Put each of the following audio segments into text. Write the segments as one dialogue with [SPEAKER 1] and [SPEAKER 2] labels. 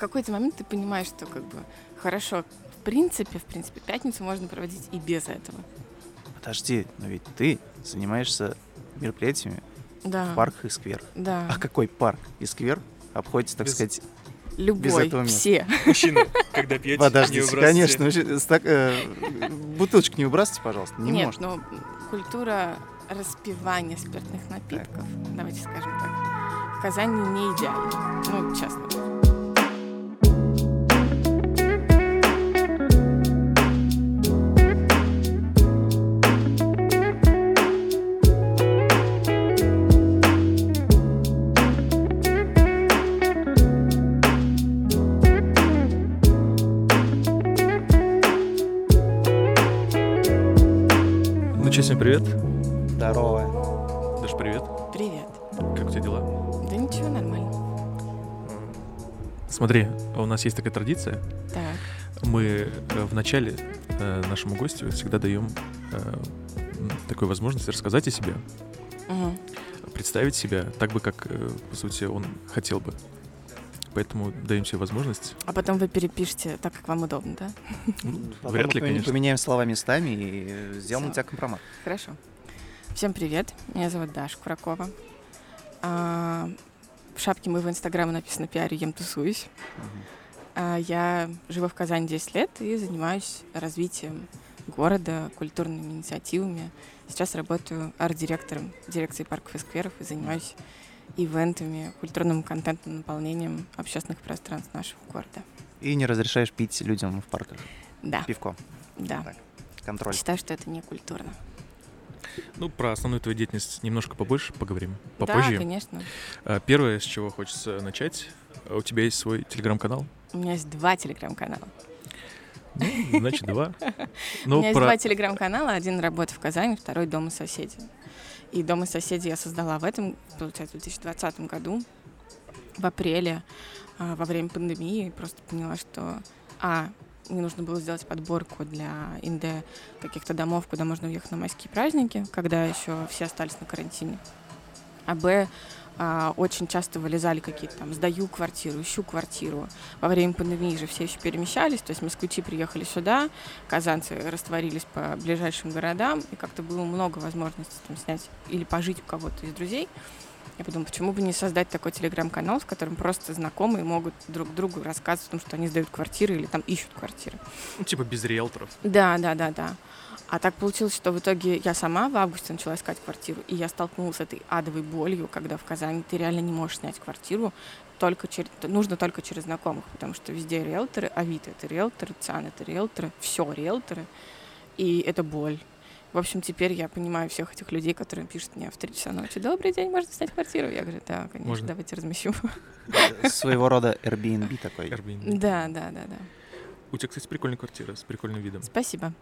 [SPEAKER 1] какой-то момент ты понимаешь, что как бы хорошо, в принципе, в принципе, пятницу можно проводить и без этого.
[SPEAKER 2] Подожди, но ведь ты занимаешься мероприятиями
[SPEAKER 1] Да.
[SPEAKER 2] в парках и скверах.
[SPEAKER 1] Да.
[SPEAKER 2] А какой парк и сквер обходится, так
[SPEAKER 3] Без-
[SPEAKER 2] сказать,
[SPEAKER 1] Любой,
[SPEAKER 2] этого места.
[SPEAKER 1] все.
[SPEAKER 3] Мужчина, когда пьете, не
[SPEAKER 2] Подождите,
[SPEAKER 3] выбрасывайте.
[SPEAKER 2] конечно. стак- э, бутылочку не выбрасывайте, пожалуйста. Не
[SPEAKER 1] Нет,
[SPEAKER 2] может.
[SPEAKER 1] но культура распивания спиртных напитков, давайте скажем так, в Казани не идеальна. Ну, честно.
[SPEAKER 3] Ну привет.
[SPEAKER 2] Здорово.
[SPEAKER 3] Даш, привет.
[SPEAKER 1] Привет.
[SPEAKER 3] Как у тебя дела?
[SPEAKER 1] Да ничего, нормально.
[SPEAKER 3] Смотри, у нас есть такая традиция.
[SPEAKER 1] Так.
[SPEAKER 3] Мы э, в начале э, нашему гостю всегда даем э, такую возможность рассказать о себе,
[SPEAKER 1] Мгм.
[SPEAKER 3] представить себя так бы, как, по сути, он хотел бы. Поэтому даем себе возможность.
[SPEAKER 1] А потом вы перепишете так, как вам удобно, да?
[SPEAKER 3] Ну,
[SPEAKER 2] Потом
[SPEAKER 3] Вряд ли,
[SPEAKER 2] мы
[SPEAKER 3] конечно.
[SPEAKER 2] Поменяем слова местами и сделаем
[SPEAKER 1] Всё.
[SPEAKER 2] у тебя компромат.
[SPEAKER 1] Хорошо. Всем привет. Меня зовут Даша Куракова. А, в шапке моего инстаграма написано «Пиарю, ем, тусуюсь». А, Я живу в Казани 10 лет и занимаюсь развитием города, культурными инициативами. Сейчас работаю арт-директором дирекции парков и скверов и занимаюсь ивентами, культурным контентом, наполнением общественных пространств нашего города.
[SPEAKER 2] И не разрешаешь пить людям в парках.
[SPEAKER 1] Да,
[SPEAKER 2] Пивко.
[SPEAKER 1] да.
[SPEAKER 2] Так. Контроль.
[SPEAKER 1] Считаю, что это не культурно.
[SPEAKER 3] Ну, про основную твою деятельность немножко побольше поговорим.
[SPEAKER 1] Да,
[SPEAKER 3] Попозже.
[SPEAKER 1] конечно.
[SPEAKER 3] А, Первое, с чего хочется начать. а У тебя есть свой телеграм-канал?
[SPEAKER 1] У меня есть два телеграм-канала.
[SPEAKER 3] Ну, значит, два.
[SPEAKER 1] У
[SPEAKER 3] Ну,
[SPEAKER 1] меня есть
[SPEAKER 3] про...
[SPEAKER 1] два телеграм-канала. Один работает в Казани, второй дома соседи. И дома соседи я создала в этом, получается, в 2020 году, в апреле, а, во время пандемии. Просто поняла, что, а, мне нужно было сделать подборку для ИНД каких-то домов, куда можно уехать на майские праздники, когда еще все остались на карантине. А Б, а, очень часто вылезали какие-то там «сдаю квартиру», «ищу квартиру». Во время пандемии же все еще перемещались, то есть москвичи приехали сюда, казанцы растворились по ближайшим городам, и как-то было много возможностей там снять или пожить у кого-то из друзей. Я подумала, почему бы не создать такой телеграм-канал, в котором просто знакомые могут друг другу рассказывать о том, что они сдают квартиры или там ищут квартиры.
[SPEAKER 3] Ну, типа без риэлторов.
[SPEAKER 1] Да, да, да, да. А так получилось, что в итоге я сама в августе начала искать квартиру, и я столкнулась с этой адовой болью, когда в Казани ты реально не можешь снять квартиру, только через, нужно только через знакомых, потому что везде риэлторы, Авито это риэлторы, ЦАН это риэлторы, все риэлторы, и это боль. В общем, теперь я понимаю всех этих людей, которые пишут мне в 3 часа ночи, добрый день, можно снять квартиру? Я говорю, да, конечно,
[SPEAKER 3] Можно.
[SPEAKER 1] давайте размещу.
[SPEAKER 2] Своего рода Airbnb такой.
[SPEAKER 3] Airbnb.
[SPEAKER 1] Да, да, да, да.
[SPEAKER 3] У тебя, кстати, прикольная квартира с прикольным видом.
[SPEAKER 1] Спасибо.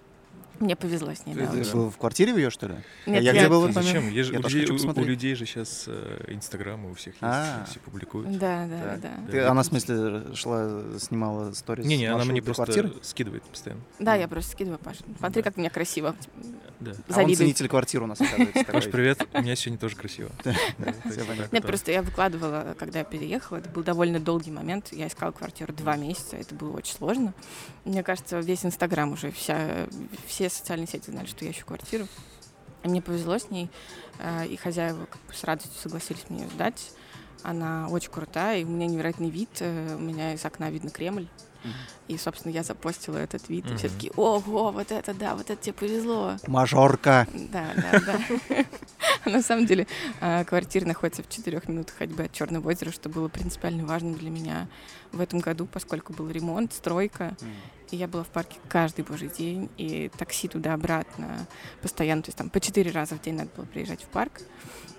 [SPEAKER 1] Мне повезло с ней,
[SPEAKER 2] Ты
[SPEAKER 1] да.
[SPEAKER 2] ты был в квартире в ее, что ли?
[SPEAKER 1] Нет,
[SPEAKER 2] я где был в этот?
[SPEAKER 3] Зачем? Есть же-
[SPEAKER 2] Я
[SPEAKER 3] у, людей,
[SPEAKER 2] хочу
[SPEAKER 3] у- у
[SPEAKER 2] посмотреть.
[SPEAKER 3] людей же сейчас Инстаграм у всех есть,
[SPEAKER 2] А.
[SPEAKER 3] все публикуют.
[SPEAKER 1] Да, да, да.
[SPEAKER 3] Да.
[SPEAKER 2] Ты, она, в смысле, шла, снимала сторис
[SPEAKER 3] Не-не, она
[SPEAKER 2] маршрута
[SPEAKER 3] мне просто
[SPEAKER 2] квартиры?
[SPEAKER 3] скидывает постоянно.
[SPEAKER 1] Да, я просто скидываю, Паша. Смотри,
[SPEAKER 3] Да.
[SPEAKER 1] как у меня красиво.
[SPEAKER 3] Да.
[SPEAKER 2] А он ценитель квартир у нас, оказывается.
[SPEAKER 3] Паш, привет. У меня сегодня тоже красиво.
[SPEAKER 1] Нет, просто я выкладывала, когда я переехала, это был довольно долгий момент. Я искала квартиру два месяца, это было очень сложно. Мне кажется, весь Инстаграм уже, вся, все социальные сети знали, что я ищу квартиру. И мне повезло с ней, э, и хозяева как бы с радостью согласились мне ее сдать. Она очень крутая, и у меня невероятный вид. э, У меня из окна видно Кремль. И, собственно, я запостила этот вид. И все таки ого, вот это да, вот это тебе повезло.
[SPEAKER 2] Мажорка.
[SPEAKER 1] Да, да, да. На самом деле, а, квартира находится в четырех минутах ходьбы от Черного озера, что было принципиально важным для меня в этом году, поскольку был ремонт, стройка, и я была в парке каждый божий день, и такси туда-обратно постоянно, то есть там по четыре раза в день надо было приезжать в парк.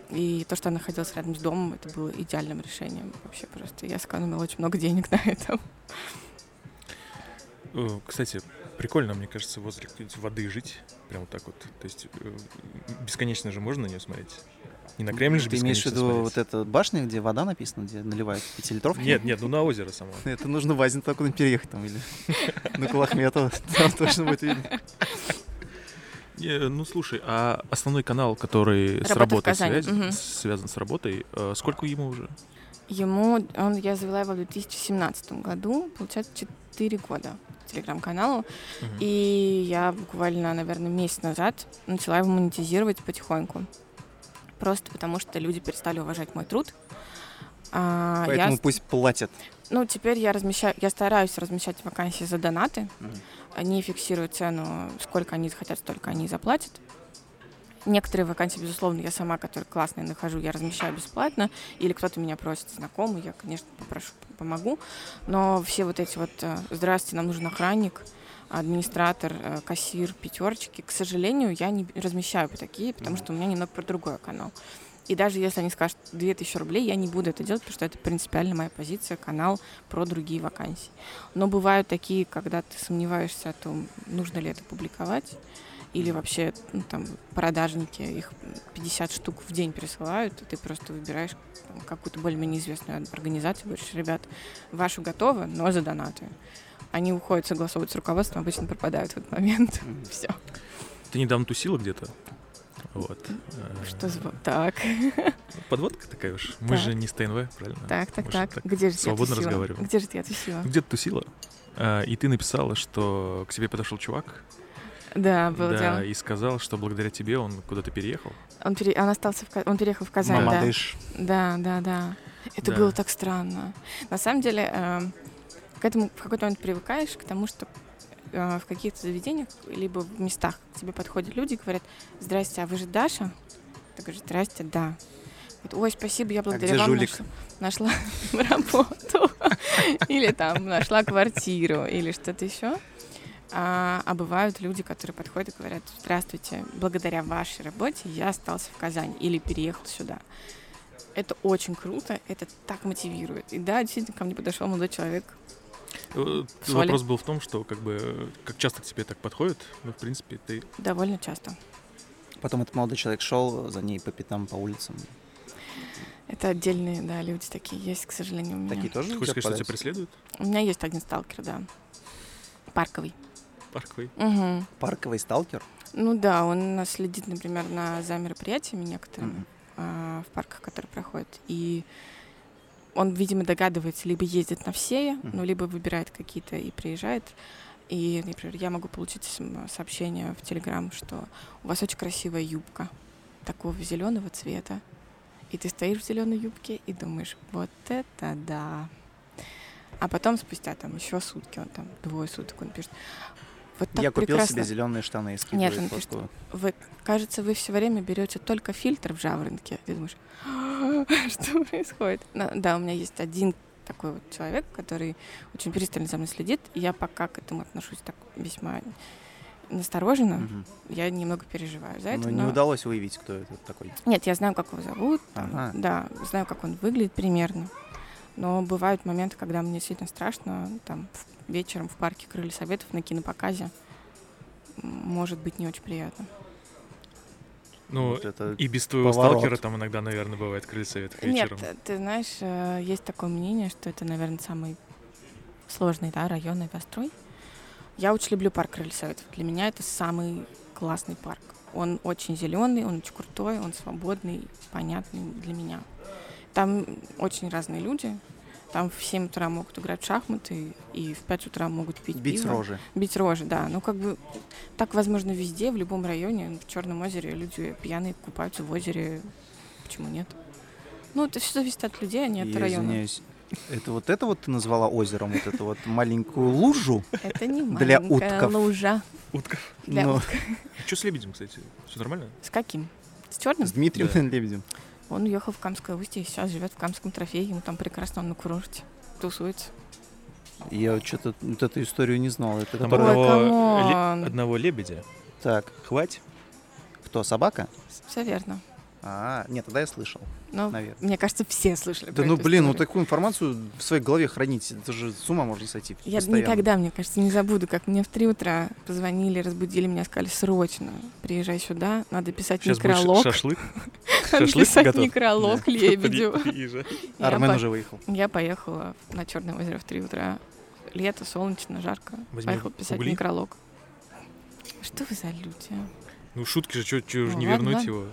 [SPEAKER 1] И то, что она находилась рядом с домом, это было идеальным решением вообще просто. Я сэкономила очень много денег на этом.
[SPEAKER 3] Э, Кстати, прикольно, мне кажется, возле воды жить. Прям вот так вот. То есть э, бесконечно же можно на нее смотреть. Не на Кремль же
[SPEAKER 2] Ты имеешь в виду
[SPEAKER 3] смотреть.
[SPEAKER 2] вот эта башня, где вода написана, где наливают пятилитровки?
[SPEAKER 3] Нет, нет, ну на озеро само.
[SPEAKER 2] Это нужно в Азин куда-нибудь переехать там или на Кулахметово. Там точно будет видно.
[SPEAKER 3] Не, ну слушай, а основной канал, который с
[SPEAKER 1] Работа
[SPEAKER 3] работой связан, связан с работой, э, сколько ему уже?
[SPEAKER 1] Ему, он, я завела его в 2017 году, получается, 4 года телеграм-каналу.
[SPEAKER 3] Мгм.
[SPEAKER 1] И я буквально, наверное, месяц назад начала его монетизировать потихоньку. Просто потому, что люди перестали уважать мой труд. А, я
[SPEAKER 2] Поэтому
[SPEAKER 1] с-
[SPEAKER 2] пусть платят.
[SPEAKER 1] ну, теперь я размещаю, я стараюсь размещать вакансии за донаты.
[SPEAKER 2] Мгм.
[SPEAKER 1] Они фиксируют цену, сколько они хотят, столько они заплатят. Некоторые вакансии, безусловно, я сама, которые классные нахожу, я размещаю бесплатно. Или кто-то меня просит знакомый, я, конечно, попрошу, помогу. Но все вот эти вот э, «Здравствуйте, нам нужен охранник», администратор, э, кассир, пятерочки, к сожалению, я не размещаю по такие, потому что у меня немного про другой канал. И даже если они скажут 2000 рублей, я не буду это делать, потому что это принципиально моя позиция, канал про другие вакансии. Но бывают такие, когда ты сомневаешься о том, нужно ли это публиковать, или вообще ну, там продажники, их 50 штук в день присылают, и ты просто выбираешь там, какую-то более-менее известную организацию, говоришь, ребят, ваши готовы, но за донаты. Они уходят согласовывать с руководством, обычно пропадают в этот момент. Все.
[SPEAKER 3] Ты недавно тусила где-то? Вот. Э,
[SPEAKER 1] Что за... Так,
[SPEAKER 3] Подводка такая уж. Мы
[SPEAKER 1] Так.
[SPEAKER 3] же не с ТНВ, правильно?
[SPEAKER 1] так, так, так. Где же я
[SPEAKER 3] свободно
[SPEAKER 1] тусила?
[SPEAKER 3] разговариваем.
[SPEAKER 1] Где же я тусила?
[SPEAKER 3] Где ты тусила? А, И ты написала, что к тебе подошел чувак,
[SPEAKER 1] Да, было
[SPEAKER 3] да,
[SPEAKER 1] дело.
[SPEAKER 3] и сказал, что благодаря тебе он куда-то переехал.
[SPEAKER 1] Он, пере- он остался в... Он переехал в Казань, да.
[SPEAKER 2] Мамадыш.
[SPEAKER 1] Да, да, да. Это
[SPEAKER 3] Да.
[SPEAKER 1] было так странно. На самом деле, эм, к этому в какой-то момент привыкаешь к тому, что э, в каких-то заведениях либо в местах к тебе подходят люди и говорят, здрасте, а вы же Даша? Ты говоришь, здрасте, да. Говорит, Ой, спасибо, я благодаря
[SPEAKER 2] где
[SPEAKER 1] вам
[SPEAKER 2] жулик?»
[SPEAKER 1] наш- нашла работу. Или там нашла квартиру, или что-то еще. А, а бывают люди, которые подходят и говорят, здравствуйте, благодаря вашей работе я остался в Казани или переехал сюда. Это очень круто, это так мотивирует. И да, действительно, ко мне подошел молодой человек.
[SPEAKER 3] Э,
[SPEAKER 1] Соли.
[SPEAKER 3] Вопрос был в том, что как бы как часто к тебе так подходят, ну, в принципе, ты
[SPEAKER 1] Довольно часто.
[SPEAKER 2] Потом этот молодой человек шел за ней по пятам по улицам.
[SPEAKER 1] Это отдельные, да, люди такие есть, к сожалению, у меня.
[SPEAKER 2] Такие тоже
[SPEAKER 3] Ты хочешь сказать, что тебя преследуют?
[SPEAKER 1] У меня есть один сталкер, да. Парковый.
[SPEAKER 3] Парковый.
[SPEAKER 1] Мгм.
[SPEAKER 2] Парковый сталкер?
[SPEAKER 1] Ну да, он нас следит, например, на, за мероприятиями некоторыми
[SPEAKER 2] Мгм.
[SPEAKER 1] а, в парках, которые проходят. И он, видимо, догадывается, либо ездит на все,
[SPEAKER 2] Мгм.
[SPEAKER 1] ну, либо выбирает какие-то и приезжает. И, например, я могу получить сообщение в Телеграм, что у вас очень красивая юбка такого зеленого цвета. И ты стоишь в зеленой юбке и думаешь, вот это да. А потом спустя там еще сутки, он там двое суток, он пишет. Вот так
[SPEAKER 2] Я купил
[SPEAKER 1] прекрасно.
[SPEAKER 2] себе зеленые штаны и
[SPEAKER 1] Нет, он пишет, вы, кажется, вы все время берете только фильтр в жаворонке. Ты думаешь, что происходит? На- Да, у меня есть один такой вот человек, который очень пристально за мной следит. И я пока к этому отношусь так весьма настороженно.
[SPEAKER 2] Мгм.
[SPEAKER 1] Я немного переживаю за это.
[SPEAKER 2] Но не
[SPEAKER 1] но-
[SPEAKER 2] удалось выявить, кто это такой.
[SPEAKER 1] Нет, я знаю, как его зовут. там,
[SPEAKER 2] Ага.
[SPEAKER 1] Да, знаю, как он выглядит примерно. Но бывают моменты, когда мне действительно страшно. Там вечером в парке Крылья Советов на кинопоказе. Может быть не очень приятно.
[SPEAKER 3] Ну,
[SPEAKER 2] Вот это
[SPEAKER 3] и без твоего
[SPEAKER 2] поворот.
[SPEAKER 3] сталкера там иногда, наверное, бывает крылья советов
[SPEAKER 1] Нет,
[SPEAKER 3] вечером.
[SPEAKER 1] э, ты знаешь, э, есть такое мнение, что это, наверное, самый сложный, да, районный построй. Я очень люблю парк Крылья Советов. Для меня это самый классный парк. Он очень зеленый, он очень крутой, он свободный, понятный для меня. Там очень разные люди. Там в 7 утра могут играть в шахматы, и в 5 утра могут пить
[SPEAKER 2] бить
[SPEAKER 1] пиво.
[SPEAKER 2] рожи.
[SPEAKER 1] Бить рожи, да. Ну, как бы так возможно везде, в любом районе. В Черном озере люди пьяные купаются в озере. Почему нет? Ну, это все зависит от людей, а не от
[SPEAKER 2] Я
[SPEAKER 1] района.
[SPEAKER 2] извиняюсь. Это вот это вот ты назвала озером, вот эту вот маленькую лужу?
[SPEAKER 1] Это не
[SPEAKER 2] Для утков.
[SPEAKER 1] лужа.
[SPEAKER 3] Утков.
[SPEAKER 1] Для
[SPEAKER 2] Но
[SPEAKER 1] уток.
[SPEAKER 3] Что с лебедем, кстати? Все нормально?
[SPEAKER 1] С каким? С черным?
[SPEAKER 2] с Дмитрием
[SPEAKER 3] Да.
[SPEAKER 2] Лебедем.
[SPEAKER 1] Он уехал в Камское устье и сейчас живет в Камском трофее. Ему там прекрасно, он на курорте. Тусуется.
[SPEAKER 2] Я что-то вот эту историю не знал. Это
[SPEAKER 3] Там
[SPEAKER 2] которая-
[SPEAKER 3] одного, ле- одного лебедя.
[SPEAKER 2] Так,
[SPEAKER 3] Хватит.
[SPEAKER 2] кто, собака?
[SPEAKER 1] Все верно.
[SPEAKER 2] А, нет, тогда я слышал,
[SPEAKER 1] Но
[SPEAKER 2] наверное.
[SPEAKER 1] мне кажется, все слышали.
[SPEAKER 2] Да
[SPEAKER 1] про
[SPEAKER 2] ну
[SPEAKER 1] эту
[SPEAKER 2] блин, ну
[SPEAKER 1] историю.
[SPEAKER 2] такую информацию в своей голове хранить, это же с ума можно сойти.
[SPEAKER 1] Я
[SPEAKER 2] постоянно.
[SPEAKER 1] никогда, мне кажется, не забуду, как мне в три утра позвонили, разбудили меня, сказали, срочно, приезжай сюда, надо писать
[SPEAKER 3] Сейчас
[SPEAKER 1] некролог.
[SPEAKER 3] шашлык.
[SPEAKER 1] Надо писать некролог лебедю.
[SPEAKER 2] Армен уже выехал.
[SPEAKER 1] Я поехала на Черное озеро в три утра. Лето, солнечно, жарко. Поехала писать некролог. Что вы за люди?
[SPEAKER 3] Ну, шутки же, что
[SPEAKER 1] Ну,
[SPEAKER 3] не
[SPEAKER 1] ладно,
[SPEAKER 3] вернуть его.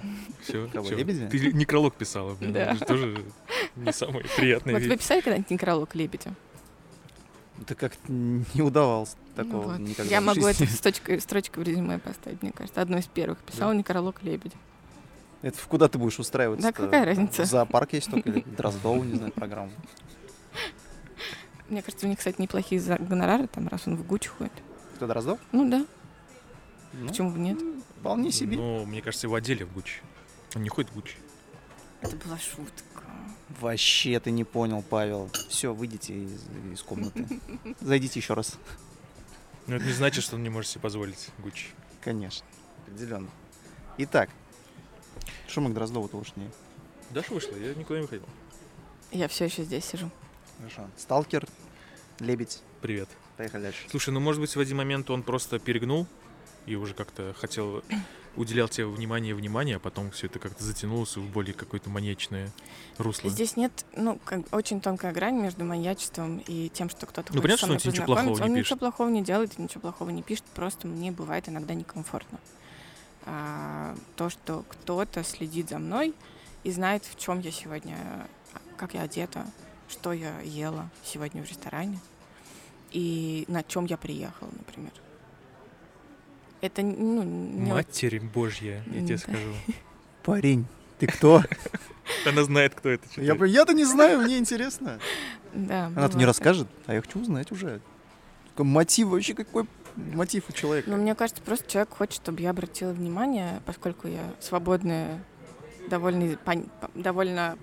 [SPEAKER 3] Все.
[SPEAKER 2] Кого, лебедя?
[SPEAKER 3] Ты некролог писала, блин.
[SPEAKER 1] Да.
[SPEAKER 3] это же тоже Не самый приятный
[SPEAKER 1] Вот вы
[SPEAKER 3] вид.
[SPEAKER 1] писали когда-нибудь некролог Лебедя?
[SPEAKER 2] Да как не удавалось
[SPEAKER 1] Ну
[SPEAKER 2] такого
[SPEAKER 1] вот.
[SPEAKER 2] никогда.
[SPEAKER 1] Я могу это строчкой, строчкой в резюме поставить, мне кажется. Одной из первых. Писала некролог Лебедя.
[SPEAKER 2] Это в куда ты будешь устраиваться?
[SPEAKER 1] Да какая разница?
[SPEAKER 2] В зоопарк есть только или Дроздову, не знаю, программу.
[SPEAKER 1] Мне кажется, у них, кстати, неплохие гонорары, там, раз он в Гуччи ходит.
[SPEAKER 2] Кто Дроздов?
[SPEAKER 1] Ну да,
[SPEAKER 2] Ну,
[SPEAKER 1] почему бы нет?
[SPEAKER 2] Вполне себе.
[SPEAKER 3] Ну, мне кажется, его одели в Гуччи. Он не ходит в Гуччи.
[SPEAKER 1] Это была шутка.
[SPEAKER 2] Вообще ты не понял, Павел. Все, выйдите из, из комнаты. Зайдите еще раз.
[SPEAKER 3] Но это не значит, что он не может себе позволить Гуччи.
[SPEAKER 2] Конечно, определенно. Итак, что мы к Дроздову-то ушли?
[SPEAKER 3] Даша вышла, я никуда не выходил.
[SPEAKER 1] Я все еще здесь сижу.
[SPEAKER 2] Хорошо. Сталкер, лебедь.
[SPEAKER 3] Привет.
[SPEAKER 2] Поехали дальше.
[SPEAKER 3] Слушай, ну может быть в один момент он просто перегнул и уже как-то хотел уделял тебе внимание внимание, а потом все это как-то затянулось в более какое-то маньячное русло.
[SPEAKER 1] Здесь нет, ну, как, очень тонкая грань между маньячеством и тем, что кто-то
[SPEAKER 3] Ну,
[SPEAKER 1] хочет
[SPEAKER 3] понятно,
[SPEAKER 1] со
[SPEAKER 3] что
[SPEAKER 1] мной
[SPEAKER 3] он тебе ничего плохого не
[SPEAKER 1] Он
[SPEAKER 3] пишет.
[SPEAKER 1] ничего плохого не делает, ничего плохого не пишет, просто мне бывает иногда некомфортно. А, то, что кто-то следит за мной и знает, в чем я сегодня, как я одета, что я ела сегодня в ресторане и на чем я приехала, например. Это, ну, не
[SPEAKER 3] Матерь Божья, я тебе скажу.
[SPEAKER 2] Парень, ты кто?
[SPEAKER 3] Она знает, кто это. Читает.
[SPEAKER 2] я-то не знаю, мне интересно.
[SPEAKER 1] Да,
[SPEAKER 2] Она-то не расскажет, а я хочу узнать уже. Мотив вообще, какой мотив у человека?
[SPEAKER 1] Ну, мне кажется, просто человек хочет, чтобы я обратила внимание, поскольку я свободная, довольно, довольно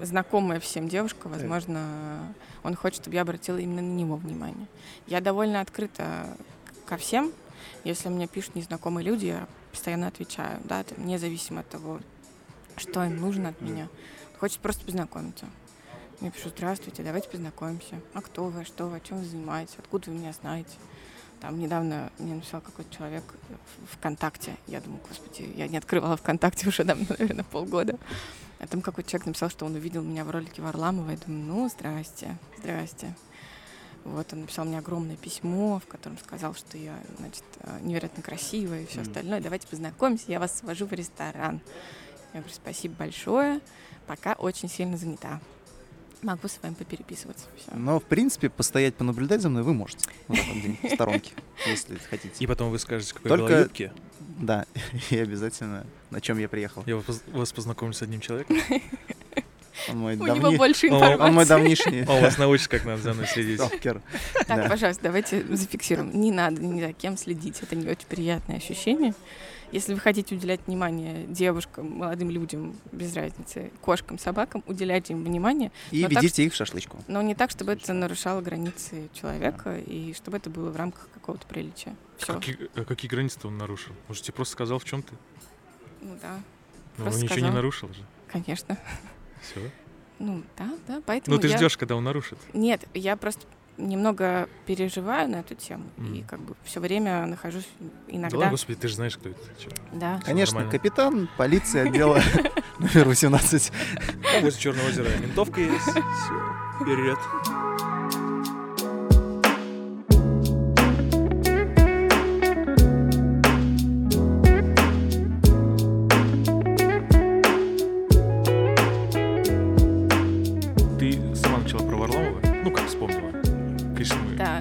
[SPEAKER 1] знакомая всем девушка, возможно, он хочет, чтобы я обратила именно на него внимание. Я довольно открыта ко всем. Если мне пишут незнакомые люди, я постоянно отвечаю, да, там, независимо от того, что им нужно от меня. Хочет просто познакомиться. Мне пишут, здравствуйте, давайте познакомимся. А кто вы, что вы, чем вы занимаетесь, откуда вы меня знаете? Там недавно мне написал какой-то человек в ВКонтакте. Я думаю, господи, я не открывала ВКонтакте уже, давно, наверное, полгода. А там какой-то человек написал, что он увидел меня в ролике Варламова. Я думаю, ну, здрасте, здрасте. Вот он написал мне огромное письмо, в котором сказал, что я, значит, э, невероятно красивая и все остальное. Давайте познакомимся, я вас свожу в ресторан. Я говорю, спасибо большое, пока очень сильно занята. Могу с вами попереписываться. Всё.
[SPEAKER 2] Но, в принципе, постоять, понаблюдать за мной вы можете. Вот так где в сторонке, если хотите.
[SPEAKER 3] И потом вы скажете, какой
[SPEAKER 2] Только-
[SPEAKER 3] была юбки.
[SPEAKER 2] Да, и обязательно, на чем я приехал.
[SPEAKER 3] Я вас познакомлю с одним человеком.
[SPEAKER 2] Он мой,
[SPEAKER 1] У него
[SPEAKER 2] давни-
[SPEAKER 1] больше
[SPEAKER 3] Он- он
[SPEAKER 1] информации.
[SPEAKER 2] он мой давнишний
[SPEAKER 3] Он вас научит, как надо за мной следить.
[SPEAKER 2] сталкер.
[SPEAKER 1] Так,
[SPEAKER 2] Да.
[SPEAKER 1] пожалуйста, давайте зафиксируем. Не надо ни за кем следить. Это не очень приятное ощущение. Если вы хотите уделять внимание девушкам, молодым людям, без разницы, кошкам, собакам, уделяйте им внимание,
[SPEAKER 2] И
[SPEAKER 1] Но так
[SPEAKER 2] ведите их в шашлычку.
[SPEAKER 1] но не так, чтобы это нарушало границы человека и чтобы это было в рамках какого-то приличия. Все.
[SPEAKER 3] Какие, а какие границы-то он нарушил? Может, тебе просто сказал, в чем ты?
[SPEAKER 1] Ну да,
[SPEAKER 3] Ну, он ничего не нарушил же.
[SPEAKER 1] конечно.
[SPEAKER 3] Все.
[SPEAKER 1] Ну да, да, поэтому
[SPEAKER 3] Ну, ты
[SPEAKER 1] я-
[SPEAKER 3] ждешь, когда он нарушит.
[SPEAKER 1] Нет, я просто немного переживаю на эту тему и
[SPEAKER 3] Мгм.
[SPEAKER 1] как бы все время нахожусь
[SPEAKER 3] Да
[SPEAKER 1] иногда.
[SPEAKER 3] ладно, господи, ты же знаешь, кто это. Чё?
[SPEAKER 1] Да.
[SPEAKER 2] Конечно,
[SPEAKER 3] нормально.
[SPEAKER 2] капитан полиции отдела номер 18.
[SPEAKER 3] А возле Черного озера ментовка есть. Все, вперед.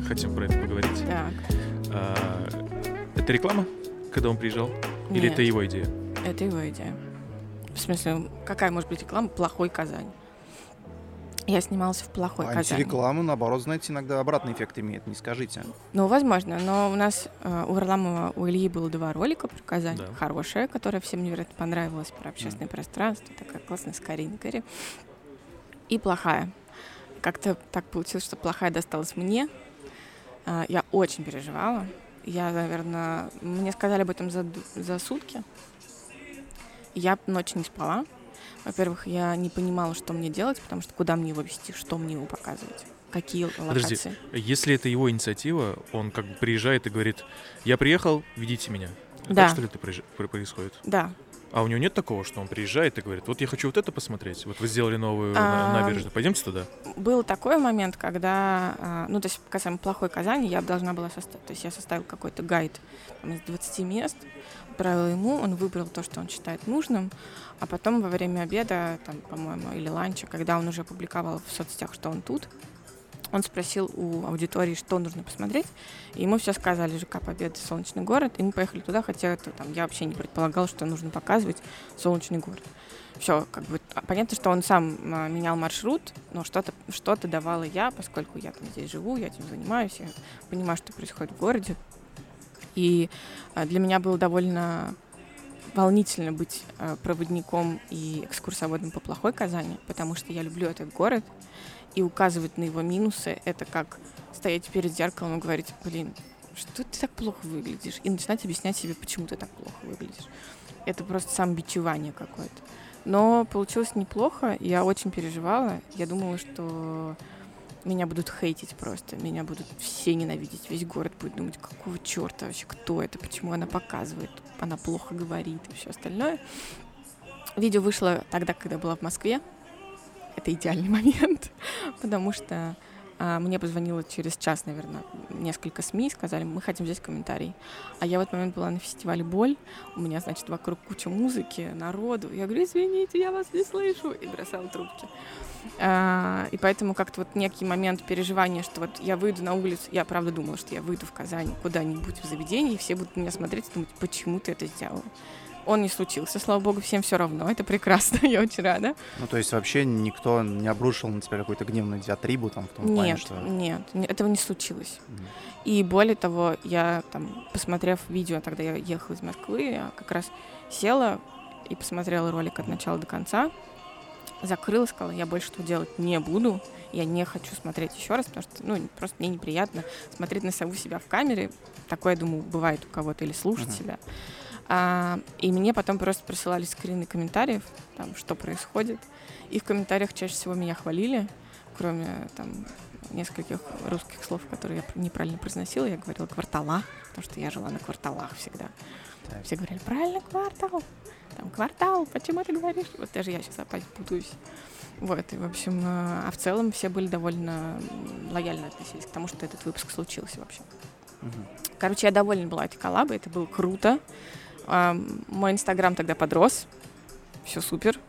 [SPEAKER 3] Хотим про это поговорить.
[SPEAKER 1] Так.
[SPEAKER 3] А, это реклама, когда он приезжал? Или
[SPEAKER 1] Нет,
[SPEAKER 3] это его идея?
[SPEAKER 1] это его идея. В смысле, какая может быть реклама плохой Казань? Я снималась в плохой Казани.
[SPEAKER 2] Антиреклама, наоборот, знаете, иногда обратный эффект имеет, не скажите.
[SPEAKER 1] Ну, возможно, но у нас э, у Варламова, у Ильи было два ролика про Казань.
[SPEAKER 3] Да.
[SPEAKER 1] Хорошая, которая всем невероятно понравилась, про общественное пространство, такая классная с Кариной Кари. И плохая. Как-то так получилось, что плохая досталась мне. А, Я очень переживала. Я, наверное, мне сказали об этом за, за сутки. Я ночь не спала. Во-первых, я не понимала, что мне делать, потому что куда мне его вести, что мне его показывать, какие
[SPEAKER 3] Подожди,
[SPEAKER 1] локации.
[SPEAKER 3] Если это его инициатива, он как бы приезжает и говорит, я приехал, ведите меня.
[SPEAKER 1] Да.
[SPEAKER 3] Так что ли это происходит?
[SPEAKER 1] Да,
[SPEAKER 3] А у него нет такого, что он приезжает и говорит, вот я хочу вот это посмотреть, вот вы сделали новую
[SPEAKER 1] А,
[SPEAKER 3] набережную, пойдемте туда?
[SPEAKER 1] Был такой момент, когда, а, ну, то есть, касаемо плохой Казани, я должна была составить, то есть я составила какой-то гайд там, из 20 мест, отправила ему, он выбрал то, что он считает нужным, а потом во время обеда, там, по-моему, или ланча, когда он уже опубликовал в соцсетях, что он тут, он спросил у аудитории, что нужно посмотреть, и ему все сказали, ЖК Победа, Солнечный город, и мы поехали туда, хотя это, там, я вообще не предполагала, что нужно показывать Солнечный город. Все, как бы, а, понятно, что он сам а, менял маршрут, но что-то что давала я, поскольку я там здесь живу, я этим занимаюсь, я понимаю, что происходит в городе. И а, для меня было довольно волнительно быть а, проводником и экскурсоводом по плохой Казани, потому что я люблю этот город, и указывать на его минусы — это как стоять перед зеркалом и говорить, блин, что ты так плохо выглядишь? И начинать объяснять себе, почему ты так плохо выглядишь. Это просто самобичевание какое-то. Но получилось неплохо, я очень переживала. Я думала, что меня будут хейтить просто, меня будут все ненавидеть, весь город будет думать, какого черта вообще, кто это, почему она показывает, она плохо говорит и все остальное. Видео вышло тогда, когда была в Москве. Это идеальный момент, потому что а, мне позвонило через час, наверное, несколько СМИ, сказали, мы хотим взять комментарий. А я в этот момент была на фестивале «Боль», у меня, значит, вокруг куча музыки, народу. Я говорю, извините, я вас не слышу, и бросала трубки. А, и поэтому как-то вот некий момент переживания, что вот я выйду на улицу, я правда думала, что я выйду в Казань куда-нибудь в заведение, и все будут меня смотреть и думать, почему ты это сделала. Он не случился, слава богу, всем все равно, это прекрасно, я очень рада.
[SPEAKER 2] Ну, то есть вообще никто не обрушил на тебя какую-то гневную диатрибу там в том плане,
[SPEAKER 1] Нет,
[SPEAKER 2] что...
[SPEAKER 1] нет, не- этого не случилось.
[SPEAKER 2] Мгм.
[SPEAKER 1] И более того, я там, посмотрев видео, тогда я ехала из Москвы, я как раз села и посмотрела ролик от начала до конца, закрыла, сказала, я больше этого делать не буду, я не хочу смотреть еще раз, потому что, ну, просто мне неприятно смотреть на саму себя в камере. Такое, я думаю, бывает у кого-то, или слушать
[SPEAKER 2] Мгм.
[SPEAKER 1] себя. А, и мне потом просто присылали скрины комментариев, там, что происходит. И в комментариях чаще всего меня хвалили, кроме там нескольких русских слов, которые я неправильно произносила. Я говорила квартала, потому что я жила на кварталах всегда.
[SPEAKER 2] Так.
[SPEAKER 1] Все говорили, правильно, квартал. Там, квартал, почему ты говоришь? Вот даже я сейчас опять путаюсь. Вот, и, в общем, э, а в целом все были довольно лояльно относились к тому, что этот выпуск случился вообще.
[SPEAKER 2] Мгм.
[SPEAKER 1] Короче, я довольна была этой коллабой, это было круто. Ам, Мой инстаграм тогда подрос, все супер.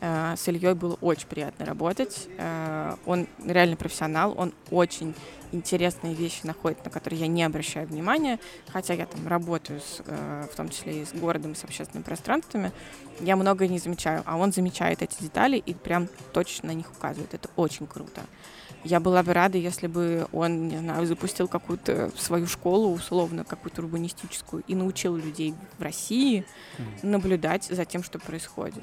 [SPEAKER 1] Э, С Ильей было очень приятно работать. Э, Он реально профессионал, он очень интересные вещи находит, на которые я не обращаю внимания, хотя я там работаю, с, э, в том числе и с городом, с общественными пространствами, я многое не замечаю, а он замечает эти детали и прям точно на них указывает. Это очень круто. Я была бы рада, если бы он, не знаю, запустил какую-то свою школу, условно, какую-то урбанистическую, и научил людей в России наблюдать за тем, что происходит.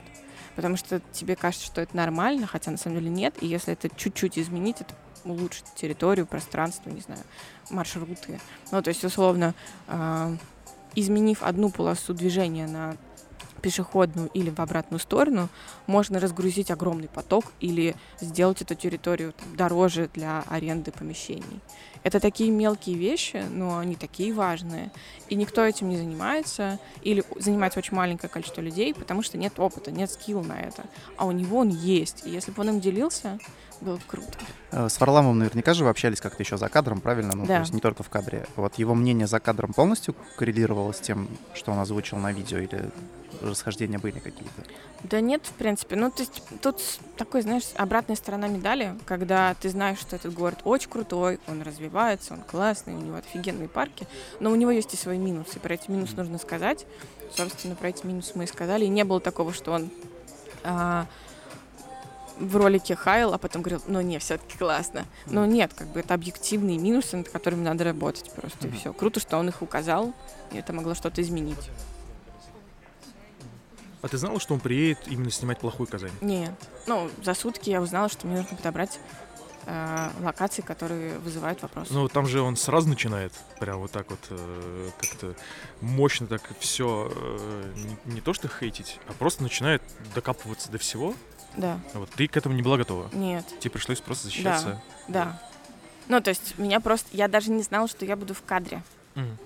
[SPEAKER 1] Потому что тебе кажется, что это нормально, хотя на самом деле нет. И если это чуть-чуть изменить, это улучшит территорию, пространство, не знаю, маршруты. Ну, то есть, условно, а, изменив одну полосу движения на пешеходную или в обратную сторону, можно разгрузить огромный поток или сделать эту территорию там, дороже для аренды помещений. Это такие мелкие вещи, но они такие важные. И никто этим не занимается, или занимается очень маленькое количество людей, потому что нет опыта, нет скилла на это. А у него он есть. И если бы он им делился, было бы круто.
[SPEAKER 2] Э, С Варламовым наверняка же вы общались как-то еще за кадром, правильно? Ну,
[SPEAKER 1] Да.
[SPEAKER 2] то есть не только в кадре. Вот его мнение за кадром полностью коррелировало с тем, что он озвучил на видео, или расхождения были какие-то?
[SPEAKER 1] Да нет, в принципе. Ну, то есть тут такой, знаешь, обратная сторона медали, когда ты знаешь, что этот город очень крутой, он развивается, он классный, у него офигенные парки, но у него есть и свои минусы. Про эти минусы нужно сказать. Собственно, про эти минусы мы и сказали. И не было такого, что он а, в ролике хаял, а потом говорил, ну не, все-таки классно. Но нет, как бы это объективные минусы, над которыми надо работать просто, и
[SPEAKER 2] Мгм.
[SPEAKER 1] все. Круто, что он их указал, и это могло что-то изменить.
[SPEAKER 3] А ты знала, что он приедет именно снимать плохую Казань?
[SPEAKER 1] Нет. Ну, за сутки я узнала, что мне нужно подобрать э, локации, которые вызывают вопрос.
[SPEAKER 3] Ну, там же он сразу начинает прям вот так вот э, как-то мощно так все не, не то что хейтить, а просто начинает докапываться до всего.
[SPEAKER 1] Да,
[SPEAKER 3] Вот ты к этому не была готова.
[SPEAKER 1] нет,
[SPEAKER 3] Тебе пришлось просто защищаться.
[SPEAKER 1] да. Ну, то есть меня просто... Я даже не знала, что я буду в кадре.
[SPEAKER 3] Мгм.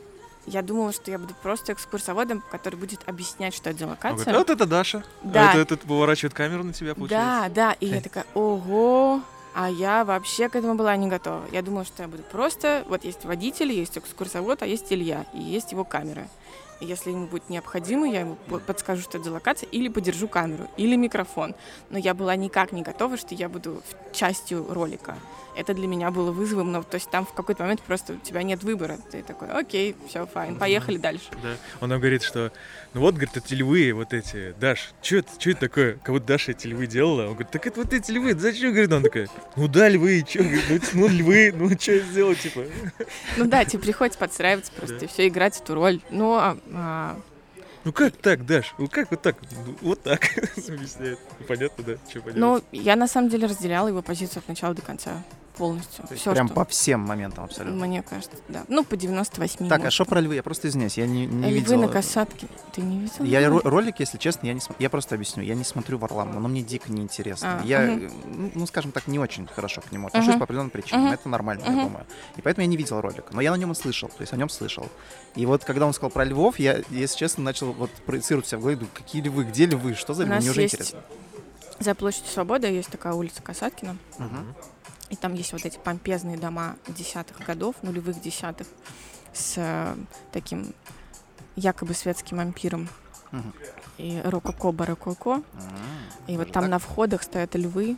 [SPEAKER 1] я думала, что я буду просто экскурсоводом, который будет объяснять, что это за локация.
[SPEAKER 3] говорит, вот это Даша.
[SPEAKER 1] Да.
[SPEAKER 3] Это, это поворачивает камеру на тебя, получается.
[SPEAKER 1] Да, да, и я такая, ого, а я вообще к этому была не готова. Я думала, что я буду просто, вот есть водитель, есть экскурсовод, а есть Илья, и есть его камера. Если ему будет необходимо, я ему по- подскажу, что это за локация, или подержу камеру, или микрофон. Но я была никак не готова, что я буду частью ролика. Это для меня было вызовом, но то есть там в какой-то момент просто у тебя нет выбора. Ты такой, окей, все, файн, поехали дальше.
[SPEAKER 3] Да. Он нам говорит, что ну вот, говорит, это львы вот эти. Даш, что это, чё это такое? Как будто Даша эти львы делала. Он говорит, так это вот эти львы, зачем? Говорит, он такая, ну да, львы, что? Ну, ну львы, ну что сделать, типа?
[SPEAKER 1] Ну да, тебе приходится подстраиваться просто
[SPEAKER 3] Да.
[SPEAKER 1] и все, играть эту роль. Но а,
[SPEAKER 3] Ну как так, Даш? Ну как вот так? «Ну, Вот так, объясняет. Понятно, да? Что понятно?
[SPEAKER 1] Ну, я на самом деле разделяла его позицию от начала до конца полностью.
[SPEAKER 2] То есть
[SPEAKER 1] Все,
[SPEAKER 2] прям
[SPEAKER 1] что
[SPEAKER 2] по всем моментам абсолютно.
[SPEAKER 1] мне кажется, да. Ну, по 98.
[SPEAKER 2] Так, а
[SPEAKER 1] может.
[SPEAKER 2] что про львы? Я просто извиняюсь, я не, не
[SPEAKER 1] Львы
[SPEAKER 2] видел.
[SPEAKER 1] на касатке. Ты не видел?
[SPEAKER 2] Я
[SPEAKER 1] львы?
[SPEAKER 2] ро- ролик, если честно, я не см- Я просто объясню. Я не смотрю Варламова, но мне дико неинтересно.
[SPEAKER 1] А,
[SPEAKER 2] я, э, ну, скажем так, не очень хорошо к нему отношусь
[SPEAKER 1] Мгм.
[SPEAKER 2] по определенным причинам.
[SPEAKER 1] Мгм.
[SPEAKER 2] Это нормально, я
[SPEAKER 1] Мгм.
[SPEAKER 2] думаю. И поэтому я не видел ролик. Но я на нем и слышал. То есть о нем слышал. И вот когда он сказал про львов, я, если честно, начал вот проецировать себя в голове. Думаю, какие львы? Где львы? Что за львы? Мне уже
[SPEAKER 1] есть
[SPEAKER 2] интересно.
[SPEAKER 1] За площадью Свободы есть такая улица Касаткина.
[SPEAKER 2] Мгм.
[SPEAKER 1] И там есть вот эти помпезные дома десятых годов, нулевых десятых, с э, таким якобы светским ампиром
[SPEAKER 2] Мгм.
[SPEAKER 1] и рококо барококо.
[SPEAKER 2] М,
[SPEAKER 1] И вот там
[SPEAKER 2] так?
[SPEAKER 1] на входах стоят львы,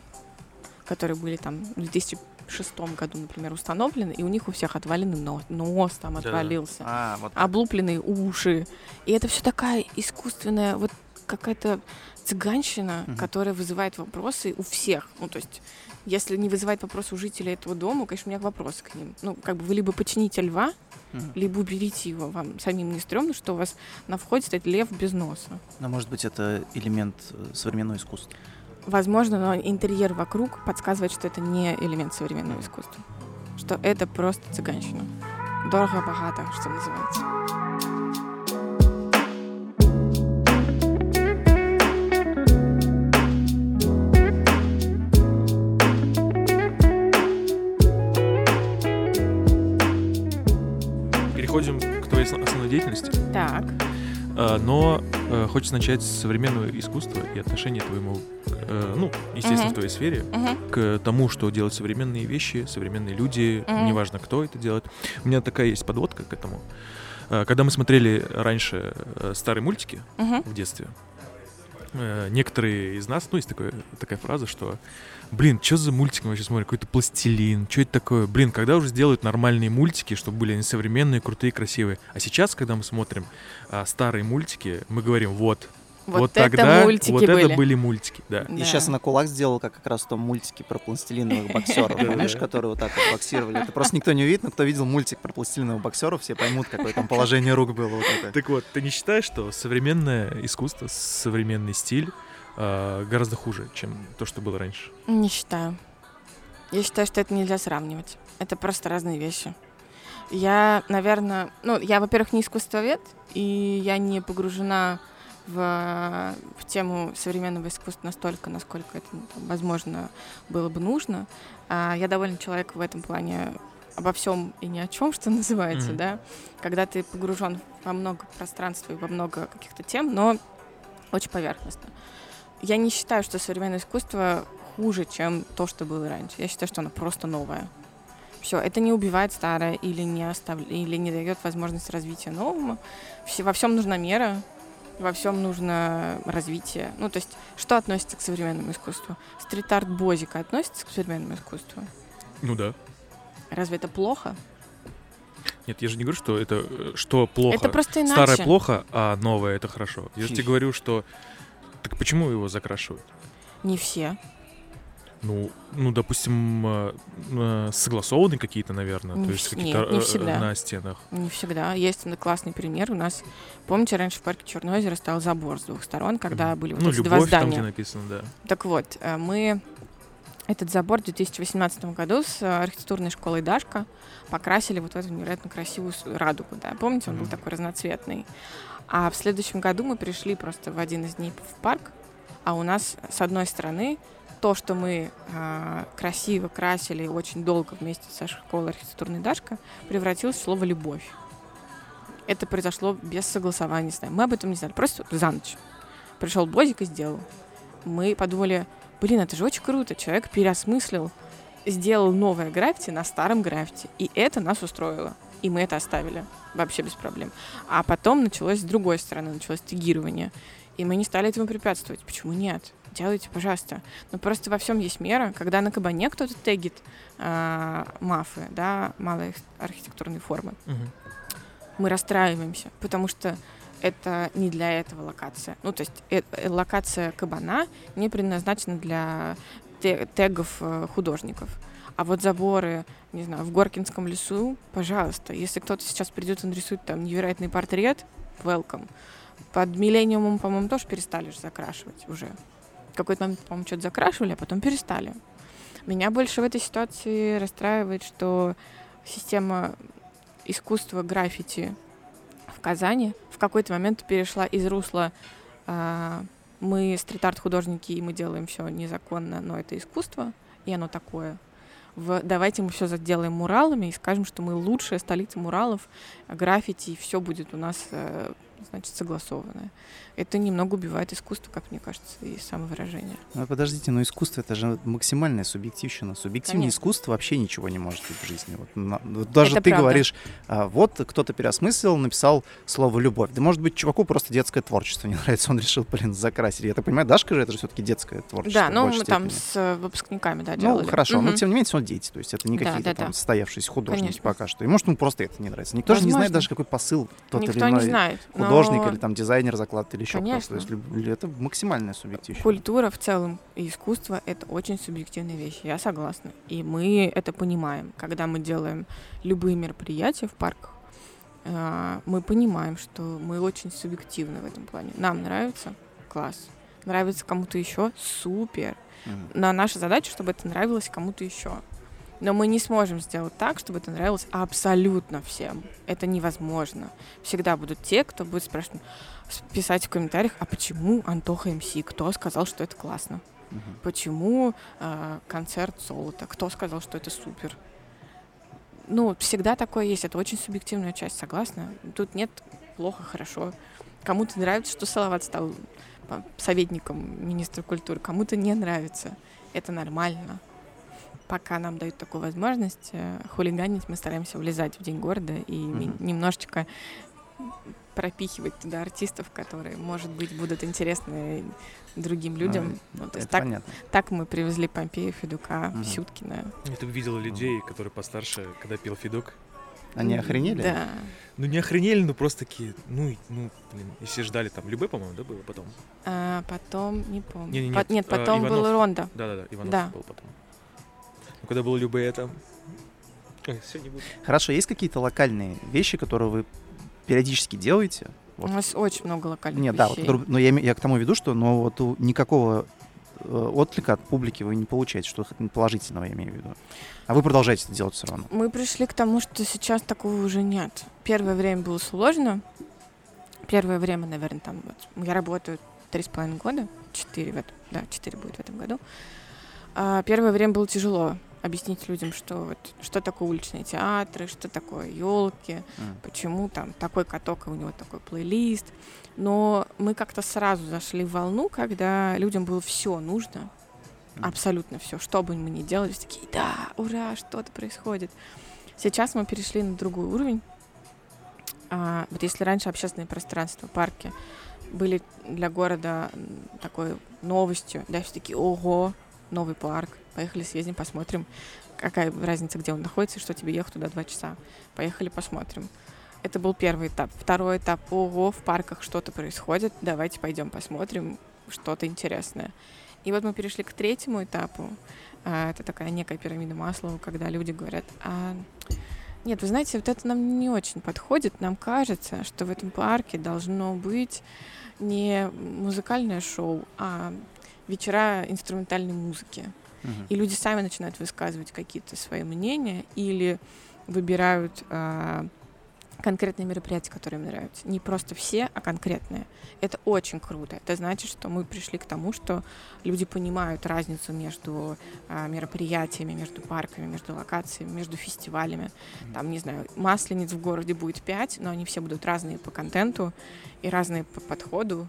[SPEAKER 1] которые были там в 2006 году, например, установлены, и у них у всех отваленный нос, нос там
[SPEAKER 3] Да-да.
[SPEAKER 1] отвалился,
[SPEAKER 2] А, вот
[SPEAKER 1] облупленные уши. И это все такая искусственная, вот какая-то цыганщина,
[SPEAKER 2] Мгм.
[SPEAKER 1] которая вызывает вопросы у всех. Ну, то есть, если не вызывает вопросы у жителей этого дома, конечно, у меня вопросы к ним. Ну, как бы вы либо почините льва,
[SPEAKER 2] Мгм.
[SPEAKER 1] либо уберите его. Вам самим не стрёмно, что у вас на входе стоит лев без носа.
[SPEAKER 2] Но, может быть, это элемент э, современного искусства.
[SPEAKER 1] Возможно, но интерьер вокруг подсказывает, что это не элемент современного искусства. Что это просто цыганщина. Дорого-богато, что называется.
[SPEAKER 3] Переходим к твоей основ- основной деятельности.
[SPEAKER 1] Так.
[SPEAKER 3] А, Но э, хочется начать с современного искусства и отношения твоему, э, ну, естественно,
[SPEAKER 1] Мгм.
[SPEAKER 3] в твоей сфере,
[SPEAKER 1] Мгм.
[SPEAKER 3] к тому, что делают современные вещи, современные люди,
[SPEAKER 1] Мгм.
[SPEAKER 3] неважно, кто это делает. У меня такая есть подводка к этому. Э, Когда мы смотрели раньше э, старые мультики
[SPEAKER 1] Мгм.
[SPEAKER 3] в детстве, э, некоторые из нас, ну, есть такое, такая фраза, что, блин, что за мультик мы вообще смотрим? Какой-то пластилин, что это такое? Блин, когда уже сделают нормальные мультики, чтобы были они современные, крутые, красивые? А сейчас, когда мы смотрим а, старые мультики, мы говорим, вот,
[SPEAKER 1] Вот,
[SPEAKER 3] вот
[SPEAKER 1] это
[SPEAKER 3] тогда
[SPEAKER 1] мультики
[SPEAKER 3] вот
[SPEAKER 1] были.
[SPEAKER 3] это были мультики, да.
[SPEAKER 2] И
[SPEAKER 1] Да.
[SPEAKER 2] сейчас она кулак сделала, как как раз в том мультике про пластилиновых боксеров. Помнишь, которые вот так вот боксировали? Это просто никто не увидит, но кто видел мультик про пластилиновых боксеров, все поймут, какое там положение рук было вот это.
[SPEAKER 3] Так вот, ты не считаешь, что современное искусство, современный стиль а, гораздо хуже, чем то, что было раньше?
[SPEAKER 1] Не считаю. Я считаю, что это нельзя сравнивать. Это просто разные вещи. Я, наверное, ну, я, во-первых, не искусствовед, и я не погружена в, в тему современного искусства настолько, насколько это ну, там, возможно было бы нужно. А я довольно человек в этом плане обо всем и ни о чем, что называется,
[SPEAKER 3] Мгм.
[SPEAKER 1] да. Когда ты погружен во много пространства и во много каких-то тем, но очень поверхностно. Я не считаю, что современное искусство хуже, чем то, что было раньше. Я считаю, что оно просто новое. Все, это не убивает старое или не оставля... или не дает возможность развития новому. Все, во всем нужна мера, во всем нужно развитие. Ну, то есть, что относится к современному искусству? Стрит-арт Бозика относится к современному искусству?
[SPEAKER 3] Ну да.
[SPEAKER 1] Разве это плохо?
[SPEAKER 3] Нет, я же не говорю, что это э, что плохо.
[SPEAKER 1] Это просто иначе.
[SPEAKER 3] Старое плохо, а новое это хорошо. Я же тебе говорю, что так почему его закрашивают?
[SPEAKER 1] Не все.
[SPEAKER 3] Ну, ну, допустим, э, э, согласованные какие-то, наверное,
[SPEAKER 1] Не
[SPEAKER 3] то есть какие-то
[SPEAKER 1] не
[SPEAKER 3] э,
[SPEAKER 1] всегда.
[SPEAKER 3] на стенах.
[SPEAKER 1] Не всегда. Есть классный пример. У нас, помните, раньше в парке Черное озеро стал забор с двух сторон, когда были вот
[SPEAKER 3] ну,
[SPEAKER 1] эти
[SPEAKER 3] любовь
[SPEAKER 1] два
[SPEAKER 3] там,
[SPEAKER 1] здания.
[SPEAKER 3] где написано, да.
[SPEAKER 1] Так вот, мы этот забор в 2018 году с архитектурной школой Дашка покрасили вот в эту невероятно красивую радугу, да. Помните, он был
[SPEAKER 3] Мгм.
[SPEAKER 1] такой разноцветный. А в следующем году мы пришли просто в один из дней в парк, а у нас с одной стороны то, что мы э, красиво красили очень долго вместе со школой архитектурной Дашка, превратилось в слово «любовь». Это произошло без согласования с нами. Мы об этом не знали, просто за ночь. Пришел Бодик и сделал. Мы подумали, блин, это же очень круто. Человек переосмыслил, сделал новое граффити на старом граффити. И это нас устроило. И мы это оставили вообще без проблем. А потом началось с другой стороны, началось тегирование. И мы не стали этому препятствовать. Почему нет? Делайте, пожалуйста. Но просто во всем есть мера. Когда на кабане кто-то тегит э, мафы, да, малые архитектурные формы,
[SPEAKER 3] Мгм.
[SPEAKER 1] мы расстраиваемся, потому что это не для этого локация. Ну, то есть э- э, локация кабана не предназначена для те- тегов э, художников. А вот заборы, не знаю, в Горкинском лесу, пожалуйста, если кто-то сейчас придет и нарисует там невероятный портрет, welcome. Под миллениумом, по-моему, тоже перестали же закрашивать уже. Какой-то момент, по-моему, что-то закрашивали, а потом перестали. Меня больше в этой ситуации расстраивает, что система искусства граффити в Казани в какой-то момент перешла из русла а, мы стрит-арт художники, и мы делаем все незаконно, но это искусство, и оно такое. В, давайте мы все сделаем муралами и скажем, что мы лучшая столица муралов, граффити, и все будет у нас э, значит, согласованное. Это немного убивает искусство, как мне кажется, и самовыражение.
[SPEAKER 2] Ну, подождите, но искусство это же максимальная субъективщина. Субъективное
[SPEAKER 1] Конечно.
[SPEAKER 2] искусство вообще ничего не может быть в жизни. Вот, на- вот даже
[SPEAKER 1] Это
[SPEAKER 2] ты
[SPEAKER 1] правда.
[SPEAKER 2] говоришь, а, вот кто-то переосмыслил, написал слово любовь. Да может быть, чуваку просто детское творчество не нравится, он решил, блин, закрасить. Я так понимаю, Дашка же это же все-таки детское творчество.
[SPEAKER 1] да,
[SPEAKER 2] в
[SPEAKER 1] ну мы там
[SPEAKER 2] степени.
[SPEAKER 1] с э, выпускниками, да,
[SPEAKER 2] Ну,
[SPEAKER 1] делали.
[SPEAKER 2] хорошо, но
[SPEAKER 1] Мгм.
[SPEAKER 2] тем не менее, все равно дети, то есть это не какие-то
[SPEAKER 1] да,
[SPEAKER 2] там
[SPEAKER 1] да.
[SPEAKER 2] состоявшиеся художники
[SPEAKER 1] Конечно.
[SPEAKER 2] пока что. И может, ему просто это не нравится. Никто же не знает
[SPEAKER 1] Возможно.
[SPEAKER 2] даже, какой посыл тот
[SPEAKER 1] Никто
[SPEAKER 2] или
[SPEAKER 1] не
[SPEAKER 2] иной
[SPEAKER 1] знает.
[SPEAKER 2] Художник или там дизайнер закладывает или еще кто-то. То есть это максимальная субъективщина.
[SPEAKER 1] Культура в целом и искусство — это очень субъективные вещи, я согласна. И мы это понимаем. Когда мы делаем любые мероприятия в парках, э, мы понимаем, что мы очень субъективны в этом плане. Нам нравится — класс. Нравится кому-то еще — супер.
[SPEAKER 2] Мгм.
[SPEAKER 1] Но наша задача, чтобы это нравилось кому-то еще. Но мы не сможем сделать так, чтобы это нравилось абсолютно всем. Это невозможно. Всегда будут те, кто будет спрашивать, писать в комментариях, а почему Антоха МС? Кто сказал, что это классно?
[SPEAKER 2] Мгм.
[SPEAKER 1] Почему э, концерт золота? Кто сказал, что это супер? Ну, всегда такое есть. Это очень субъективная часть, согласна. Тут нет плохо, хорошо. Кому-то нравится, что Салават стал советником министра культуры, кому-то не нравится. Это нормально. Пока нам дают такую возможность э, хулиганить, мы стараемся влезать в День города и
[SPEAKER 2] Мгм.
[SPEAKER 1] немножечко пропихивать туда артистов, которые, может быть, будут интересны другим людям. Ну, то есть
[SPEAKER 2] Это
[SPEAKER 1] так,
[SPEAKER 2] понятно.
[SPEAKER 1] так мы привезли Помпея, Федука,
[SPEAKER 2] Мгм.
[SPEAKER 1] Сюткина.
[SPEAKER 3] Я так видела людей, которые постарше, когда пел Федок.
[SPEAKER 2] Они охренели?
[SPEAKER 1] Да.
[SPEAKER 3] Ну, не охренели, но просто такие, ну, и- ну, блин, если ждали там, Любэ, по-моему, да, было потом?
[SPEAKER 1] А потом, не помню.
[SPEAKER 3] Не-не-нет,
[SPEAKER 1] По- нет,
[SPEAKER 3] а,
[SPEAKER 1] потом был
[SPEAKER 3] Иванов.
[SPEAKER 1] Ронда.
[SPEAKER 3] Да-да-да, Иванов
[SPEAKER 1] Да.
[SPEAKER 3] был потом. Когда было Любэ, это...
[SPEAKER 2] Хорошо, есть какие-то локальные вещи, которые вы периодически делаете?
[SPEAKER 1] У
[SPEAKER 2] Вот.
[SPEAKER 1] нас очень много локальных
[SPEAKER 2] Нет, да, вот,
[SPEAKER 1] вещей.
[SPEAKER 2] но я, я к тому веду, что но вот у- никакого э, отклика от публики вы не получаете, что положительного я имею в виду. А вы продолжаете это делать все равно.
[SPEAKER 1] Мы пришли к тому, что сейчас такого уже нет. Первое время было сложно. Первое время, наверное, там вот, я работаю три с половиной года, четыре в этом, да, четыре будет в этом году. А, первое время было тяжело объяснить людям, что вот, что такое уличные театры, что такое елки,
[SPEAKER 2] М.
[SPEAKER 1] почему там такой каток, и у него такой плейлист. Но мы как-то сразу зашли в волну, когда людям было все нужно,
[SPEAKER 2] Мгм.
[SPEAKER 1] абсолютно все, что бы мы ни делали, все такие, да, ура, что-то происходит. Сейчас мы перешли на другой уровень. А, вот если раньше общественные пространства, парки были для города такой новостью, да, все такие, ого, новый парк, поехали съездим, посмотрим, какая разница, где он находится, что тебе ехать туда два часа. Поехали, посмотрим. Это был первый этап. Второй этап, ого, в парках что-то происходит, давайте пойдем посмотрим, что-то интересное. И вот мы перешли к третьему этапу. А, Это такая некая пирамида Маслова, когда люди говорят, а нет, вы знаете, вот это нам не очень подходит. Нам кажется, что в этом парке должно быть не музыкальное шоу, а вечера инструментальной музыки.
[SPEAKER 2] Мгм.
[SPEAKER 1] И люди сами начинают высказывать какие-то свои мнения или выбирают а, конкретные мероприятия, которые мне нравятся. Не просто все, а конкретные. Это очень круто. Это значит, что мы пришли к тому, что люди понимают разницу между а, мероприятиями, между парками, между локациями, между фестивалями. Там, не знаю, маслениц в городе будет пять, но они все будут разные по контенту и разные по подходу.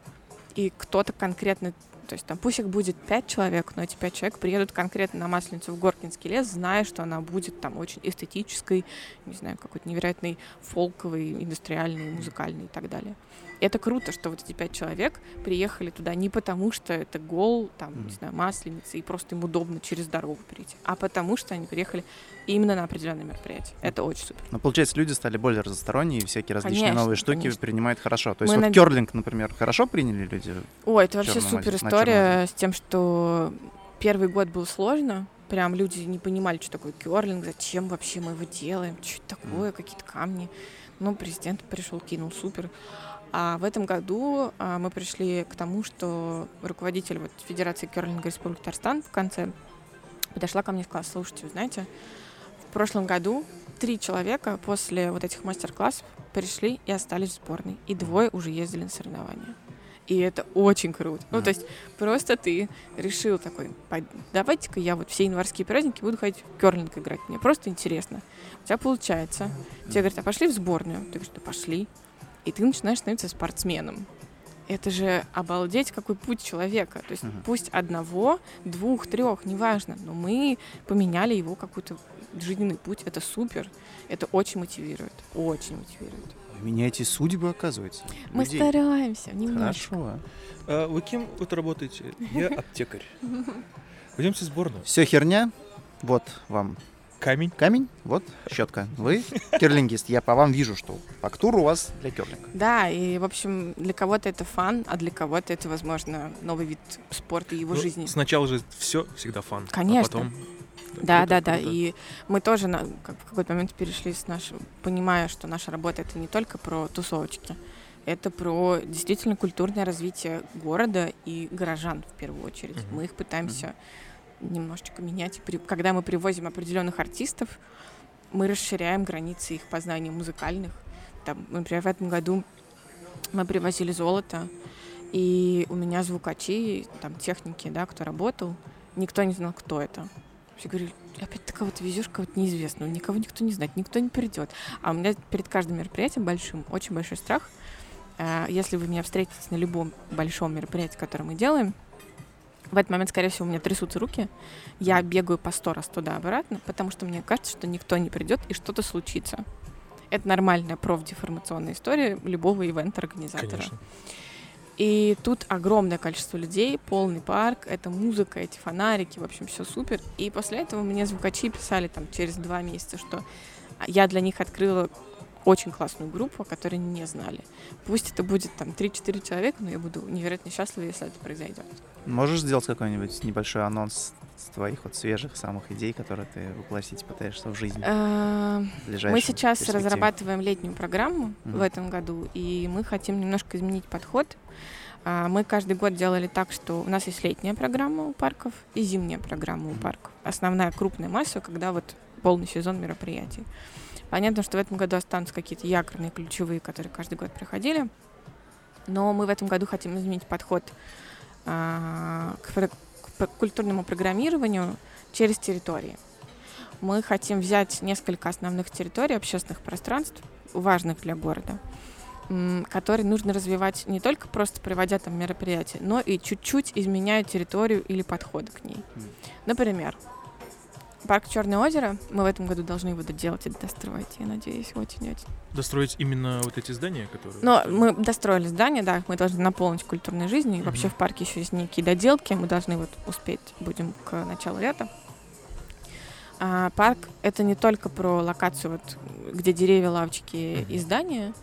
[SPEAKER 1] И кто-то конкретно то есть там пусть их будет пять человек, но эти пять человек приедут конкретно на Масленицу в Горкинский лес, зная, что она будет там очень эстетической, не знаю, какой-то невероятной фолковой, индустриальной, музыкальной и так далее это круто, что вот эти пять человек приехали туда не потому, что это гол, там, mm-hmm. не знаю, масленица, и просто им удобно через дорогу перейти, а потому что они приехали именно на определенное мероприятие. Это очень супер.
[SPEAKER 2] Ну, получается, люди стали более разносторонние, и всякие различные конечно, новые штуки конечно. принимают хорошо. То есть
[SPEAKER 1] Мы
[SPEAKER 2] вот над... керлинг, например, хорошо приняли люди?
[SPEAKER 1] Ой, это вообще супер история с тем, что первый год был сложно, прям люди не понимали, что такое керлинг, зачем вообще мы его делаем, что это такое, mm. какие-то камни. Ну, президент пришел, кинул, супер. А в этом году а, мы пришли к тому, что руководитель вот, Федерации керлинга Республики Татарстан в конце подошла ко мне и сказала, слушайте, вы знаете, в прошлом году три человека после вот этих мастер-классов пришли и остались в сборной, и двое уже ездили на соревнования. И это очень круто. Ну, то есть просто ты решил такой, давайте-ка я вот все январские праздники буду ходить в керлинг играть. Мне просто интересно. У тебя получается. Тебе говорят, а пошли в сборную? Ты говоришь, да пошли и ты начинаешь становиться спортсменом. Это же обалдеть, какой путь человека. То есть uh-huh. пусть одного, двух, трех, неважно, но мы поменяли его какой-то жизненный путь. Это супер. Это очень мотивирует. Очень мотивирует.
[SPEAKER 2] Вы меняете судьбы, оказывается.
[SPEAKER 1] Мы людей. стараемся немножко.
[SPEAKER 3] Хорошо. А вы кем вот работаете? Я аптекарь. Пойдемте в сборную.
[SPEAKER 2] Все херня. Вот вам
[SPEAKER 3] Камень.
[SPEAKER 2] Камень, вот щетка. Вы керлингист. Я по вам вижу, что фактура у вас для керлинга.
[SPEAKER 1] Да, и, в общем, для кого-то это фан, а для кого-то это, возможно, новый вид спорта и его ну, жизни.
[SPEAKER 3] Сначала же все всегда фан.
[SPEAKER 1] А Конечно.
[SPEAKER 3] А потом...
[SPEAKER 1] Да, да, да. И мы тоже на, как, в какой-то момент перешли с нашим, понимая, что наша работа это не только про тусовочки, это про действительно культурное развитие города и горожан в первую очередь. Mm-hmm. Мы их пытаемся mm-hmm немножечко менять. Когда мы привозим определенных артистов, мы расширяем границы их познаний музыкальных. Там, например, в этом году мы привозили золото, и у меня звукачи, там, техники, да, кто работал, никто не знал, кто это. Все говорили, опять ты кого-то везешь, кого-то неизвестного, никого никто не знает, никто не придет. А у меня перед каждым мероприятием большим, очень большой страх. Э, если вы меня встретите на любом большом мероприятии, которое мы делаем, в этот момент, скорее всего, у меня трясутся руки. Я бегаю по сто раз туда-обратно, потому что мне кажется, что никто не придет и что-то случится. Это нормальная профдеформационная история любого ивент-организатора. И тут огромное количество людей, полный парк, это музыка, эти фонарики, в общем, все супер. И после этого мне звукачи писали там через два месяца, что я для них открыла очень классную группу, которые не знали. Пусть это будет там 3-4 человека, но я буду невероятно счастлива, если это произойдет.
[SPEAKER 2] Можешь сделать какой-нибудь небольшой анонс твоих вот свежих самых идей, которые ты воплотить пытаешься в жизнь?
[SPEAKER 1] Э, мы сейчас разрабатываем летнюю программу в этом году, и мы хотим немножко изменить подход. А, мы каждый год делали так, что у нас есть летняя программа у парков и зимняя программа у парков. Основная крупная масса, когда вот полный сезон мероприятий. Понятно, что в этом году останутся какие-то якорные, ключевые, которые каждый год приходили. Но мы в этом году хотим изменить подход а, к, к культурному программированию через территории. Мы хотим взять несколько основных территорий, общественных пространств, важных для города, которые нужно развивать не только просто проводя там мероприятия, но и чуть-чуть изменяя территорию или подходы к ней. Например, Парк Черное озеро. Мы в этом году должны его доделать и достроить, я надеюсь, очень-очень.
[SPEAKER 3] Достроить именно вот эти здания, которые...
[SPEAKER 1] Ну, мы достроили здания, да, мы должны наполнить культурной жизнью. И вообще в парке еще есть некие доделки, мы должны вот успеть, будем к началу лета. А, парк — это не только про локацию, вот, где деревья, лавочки и здания,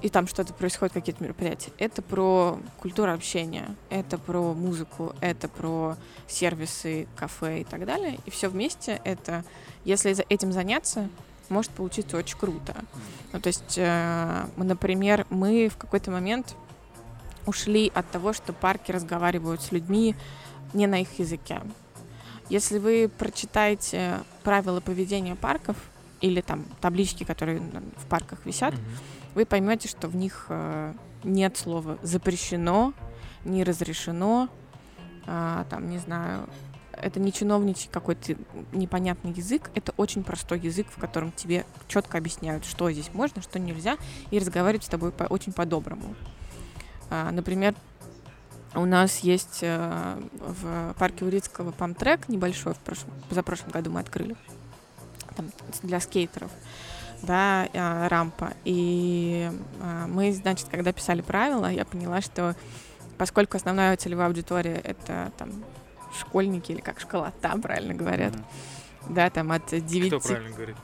[SPEAKER 1] и там что-то происходит, какие-то мероприятия. Это про культуру общения, это про музыку, это про сервисы, кафе и так далее. И все вместе это, если этим заняться, может получиться очень круто. Ну, то есть, э, например, мы в какой-то момент ушли от того, что парки разговаривают с людьми не на их языке. Если вы прочитаете правила поведения парков, или там таблички, которые в парках висят,
[SPEAKER 3] Мгм.
[SPEAKER 1] Вы поймете, что в них э, нет слова запрещено, не разрешено, а, там, не знаю, это не чиновничий какой-то непонятный язык, это очень простой язык, в котором тебе четко объясняют, что здесь можно, что нельзя, и разговаривать с тобой по- очень по-доброму. А, например, у нас есть э, в парке Урицкого памтрек небольшой, в прошлом, позапрошлом году мы открыли, там, для скейтеров, да, а, рампа. И а, мы, значит, когда писали правила, я поняла, что поскольку основная целевая аудитория — это там школьники или как школота, правильно говорят,
[SPEAKER 2] Мгм.
[SPEAKER 1] да, там от 9...
[SPEAKER 3] Кто правильно говорит?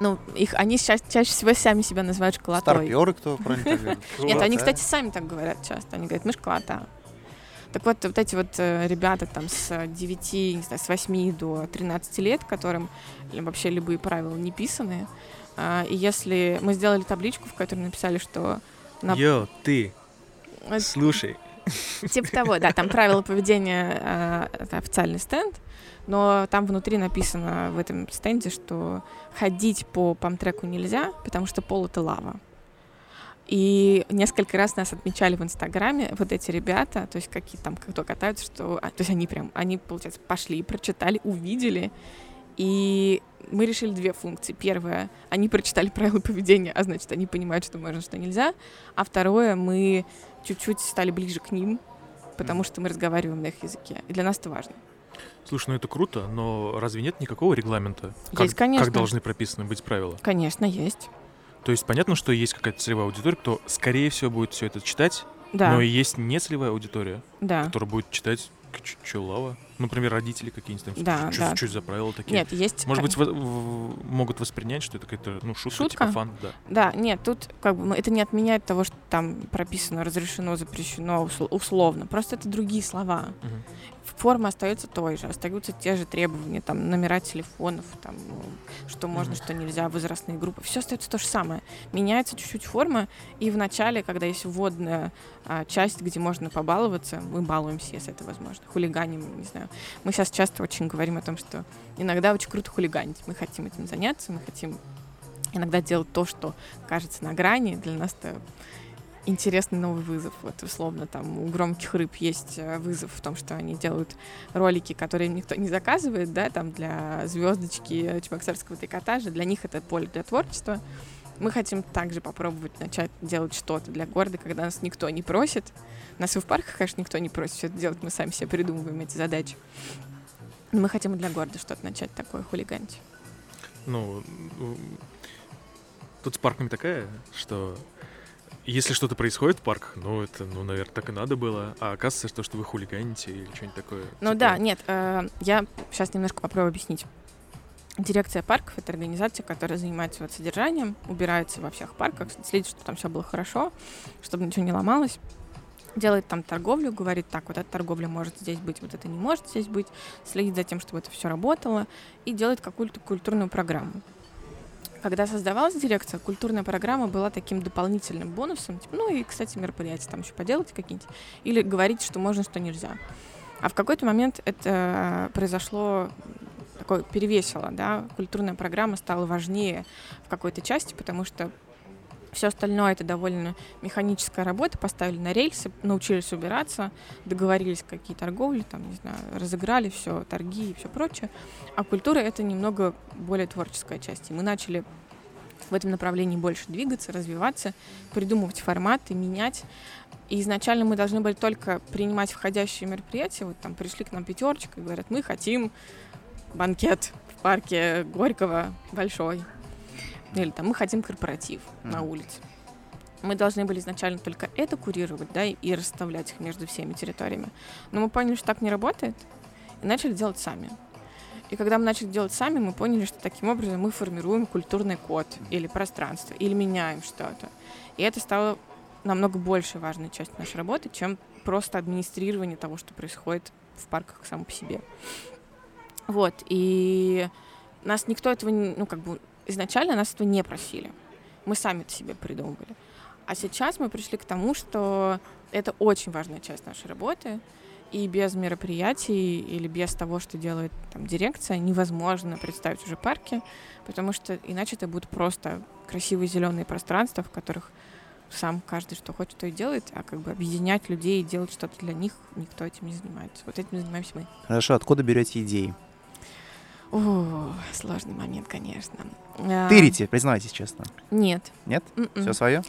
[SPEAKER 1] Ну, их, они сейчас чаще всего сами себя называют школотой.
[SPEAKER 2] Старперы, кто правильно так говорит?
[SPEAKER 1] Нет, они, кстати, сами так говорят часто. Они говорят, мы школота. Так вот, вот эти вот э, ребята там с 9, не знаю, с 8 до 13 лет, которым вообще любые правила не писаны, а, и если мы сделали табличку, в которой написали, что на-
[SPEAKER 3] Йо, ты,
[SPEAKER 1] э,
[SPEAKER 3] слушай.
[SPEAKER 1] Типа того, да, там правила поведения, э, это официальный стенд, но там внутри написано в этом стенде, что ходить по памтреку нельзя, потому что пол — это лава. И несколько раз нас отмечали в Инстаграме вот эти ребята, то есть какие там, кто катаются, что... а, то есть они прям, они, получается, пошли, прочитали, увидели, и мы решили две функции. Первое, они прочитали правила поведения, а значит, они понимают, что можно, что нельзя. А второе, мы чуть-чуть стали ближе к ним, потому что мы разговариваем на их языке. И для нас это важно.
[SPEAKER 3] Слушай, ну это круто, но разве нет никакого регламента? Как,
[SPEAKER 1] Есть, конечно.
[SPEAKER 3] Как должны прописаны быть правила?
[SPEAKER 1] Конечно, есть.
[SPEAKER 3] То есть понятно, что есть какая-то целевая аудитория, кто, скорее всего, будет все это читать,
[SPEAKER 1] Да,
[SPEAKER 3] но и есть нецелевая аудитория,
[SPEAKER 1] да.
[SPEAKER 3] которая будет читать что лава. Например, родители какие-нибудь там.
[SPEAKER 1] Да,
[SPEAKER 3] что,
[SPEAKER 1] да.
[SPEAKER 3] что за правила такие?
[SPEAKER 1] Нет, есть...
[SPEAKER 3] Может
[SPEAKER 1] э,
[SPEAKER 3] быть, во- в- могут воспринять, что это какая-то ну, шутка,
[SPEAKER 1] Шутка?
[SPEAKER 3] типа фан, да.
[SPEAKER 1] Да, нет, тут как бы это не отменяет того, что там прописано разрешено, запрещено, усл- условно. Просто это другие слова.
[SPEAKER 3] Мгм.
[SPEAKER 1] Форма остается той же, остаются те же требования, там, номера телефонов, там, что можно, что нельзя, возрастные группы. Все остается то же самое. Меняется чуть-чуть форма, и в начале, когда есть вводная а, часть, где можно побаловаться, мы балуемся, если это возможно. Хулиганим, не знаю. Мы сейчас часто очень говорим о том, что иногда очень круто хулиганить. Мы хотим этим заняться, мы хотим иногда делать то, что кажется на грани. Для нас это интересный новый вызов. Вот условно там у громких рыб есть э, вызов в том, что они делают ролики, которые никто не заказывает, да, там для звездочки чебоксарского трикотажа. Для них это поле для творчества. Мы хотим также попробовать начать делать что-то для города, когда нас никто не просит. Нас и в парках, конечно, никто не просит все это делать, мы сами себе придумываем эти задачи. Но мы хотим и для города что-то начать такое хулиганить.
[SPEAKER 3] Ну, тут с парками такая, что если что-то происходит в парках, ну, это, ну, наверное, так и надо было. А оказывается, что, что вы хулиганите или что-нибудь такое.
[SPEAKER 1] Ну
[SPEAKER 3] типа,
[SPEAKER 1] да, нет, э, я сейчас немножко попробую объяснить. Дирекция парков — это организация, которая занимается вот содержанием, убирается во всех парках, следит, чтобы там все было хорошо, чтобы ничего не ломалось, делает там торговлю, говорит, так, вот эта торговля может здесь быть, вот это не может здесь быть, следит за тем, чтобы это все работало, и делает какую-то культурную программу. Когда создавалась дирекция, культурная программа была таким дополнительным бонусом, типа, ну и, кстати, мероприятия там еще поделать какие-нибудь, или говорить, что можно, что нельзя. А в какой-то момент это произошло такое перевесило, да, культурная программа стала важнее в какой-то части, потому что все остальное это довольно механическая работа, поставили на рельсы, научились убираться, договорились какие торговли, там, не знаю, разыграли все, торги и все прочее. А культура это немного более творческая часть. И мы начали в этом направлении больше двигаться, развиваться, придумывать форматы, менять. И изначально мы должны были только принимать входящие мероприятия. Вот там пришли к нам пятерочка и говорят, мы хотим банкет в парке Горького большой. Или там мы хотим корпоратив на
[SPEAKER 2] Мгм.
[SPEAKER 1] улице. Мы должны были изначально только это курировать, да, и расставлять их между всеми территориями. Но мы поняли, что так не работает, и начали делать сами. И когда мы начали делать сами, мы поняли, что таким образом мы формируем культурный код или пространство, или меняем что-то. И это стало намного больше важной частью нашей работы, чем просто администрирование того, что происходит в парках само по себе. Вот, и нас никто этого, не- ну, как бы, изначально нас этого не просили. Мы сами это себе придумывали. А сейчас мы пришли к тому, что это очень важная часть нашей работы, И без мероприятий или без того, что делает там дирекция, невозможно представить уже парки, потому что иначе это будут просто красивые зеленые пространства, в которых сам каждый что хочет, то и делает, а как бы объединять людей и делать что-то для них, никто этим не занимается. Вот этим занимаемся мы.
[SPEAKER 2] Хорошо, откуда берете идеи?
[SPEAKER 1] О, сложный момент, конечно.
[SPEAKER 2] Тырите, признайтесь честно.
[SPEAKER 1] Нет.
[SPEAKER 2] Нет?
[SPEAKER 1] М-м.
[SPEAKER 2] Все свое?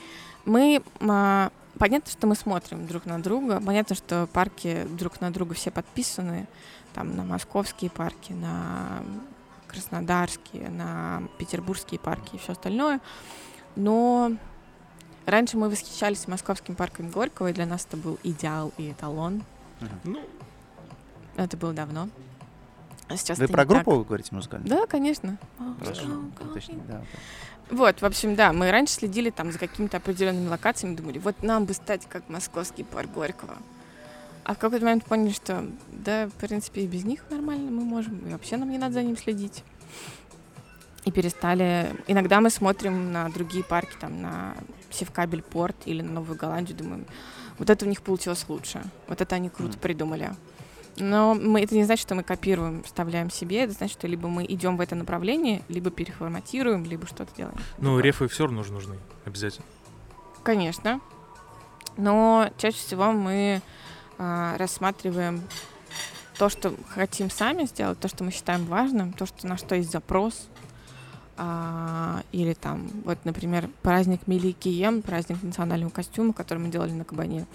[SPEAKER 1] Мы а, понятно, что мы смотрим друг на друга, понятно, что парки друг на друга все подписаны, там на московские парки, на краснодарские, на петербургские парки и все остальное. Но раньше мы восхищались московским парком Горького, и для нас это был идеал и эталон.
[SPEAKER 3] Ну,
[SPEAKER 1] Это было давно. А сейчас
[SPEAKER 2] Вы про
[SPEAKER 1] не так.
[SPEAKER 2] группу говорите музыкальную?
[SPEAKER 1] Да, конечно.
[SPEAKER 2] Хорошо. Точно, да.
[SPEAKER 1] Вот, в общем, да, мы раньше следили там за какими-то определенными локациями, думали, вот нам бы стать как московский парк Горького. А в какой-то момент поняли, что да, в принципе, и без них нормально мы можем, и вообще нам не надо за ним следить. И перестали... Иногда мы смотрим на другие парки, там, на Севкабель порт или на Новую Голландию, думаем, вот это у них получилось лучше, вот это они круто
[SPEAKER 2] Мгм.
[SPEAKER 1] придумали. Но мы, это не значит, что мы копируем, вставляем себе, это значит, что либо мы идем в это направление, либо переформатируем, либо что-то делаем.
[SPEAKER 3] ну
[SPEAKER 1] Такое.
[SPEAKER 3] рефы все равно нужны, обязательно.
[SPEAKER 1] Конечно. Но чаще всего мы а, рассматриваем то, что хотим сами сделать, то, что мы считаем важным, то, что, на что есть запрос. А, или там, вот, например, праздник Мили Кием, праздник национального костюма, который мы делали на Кабане.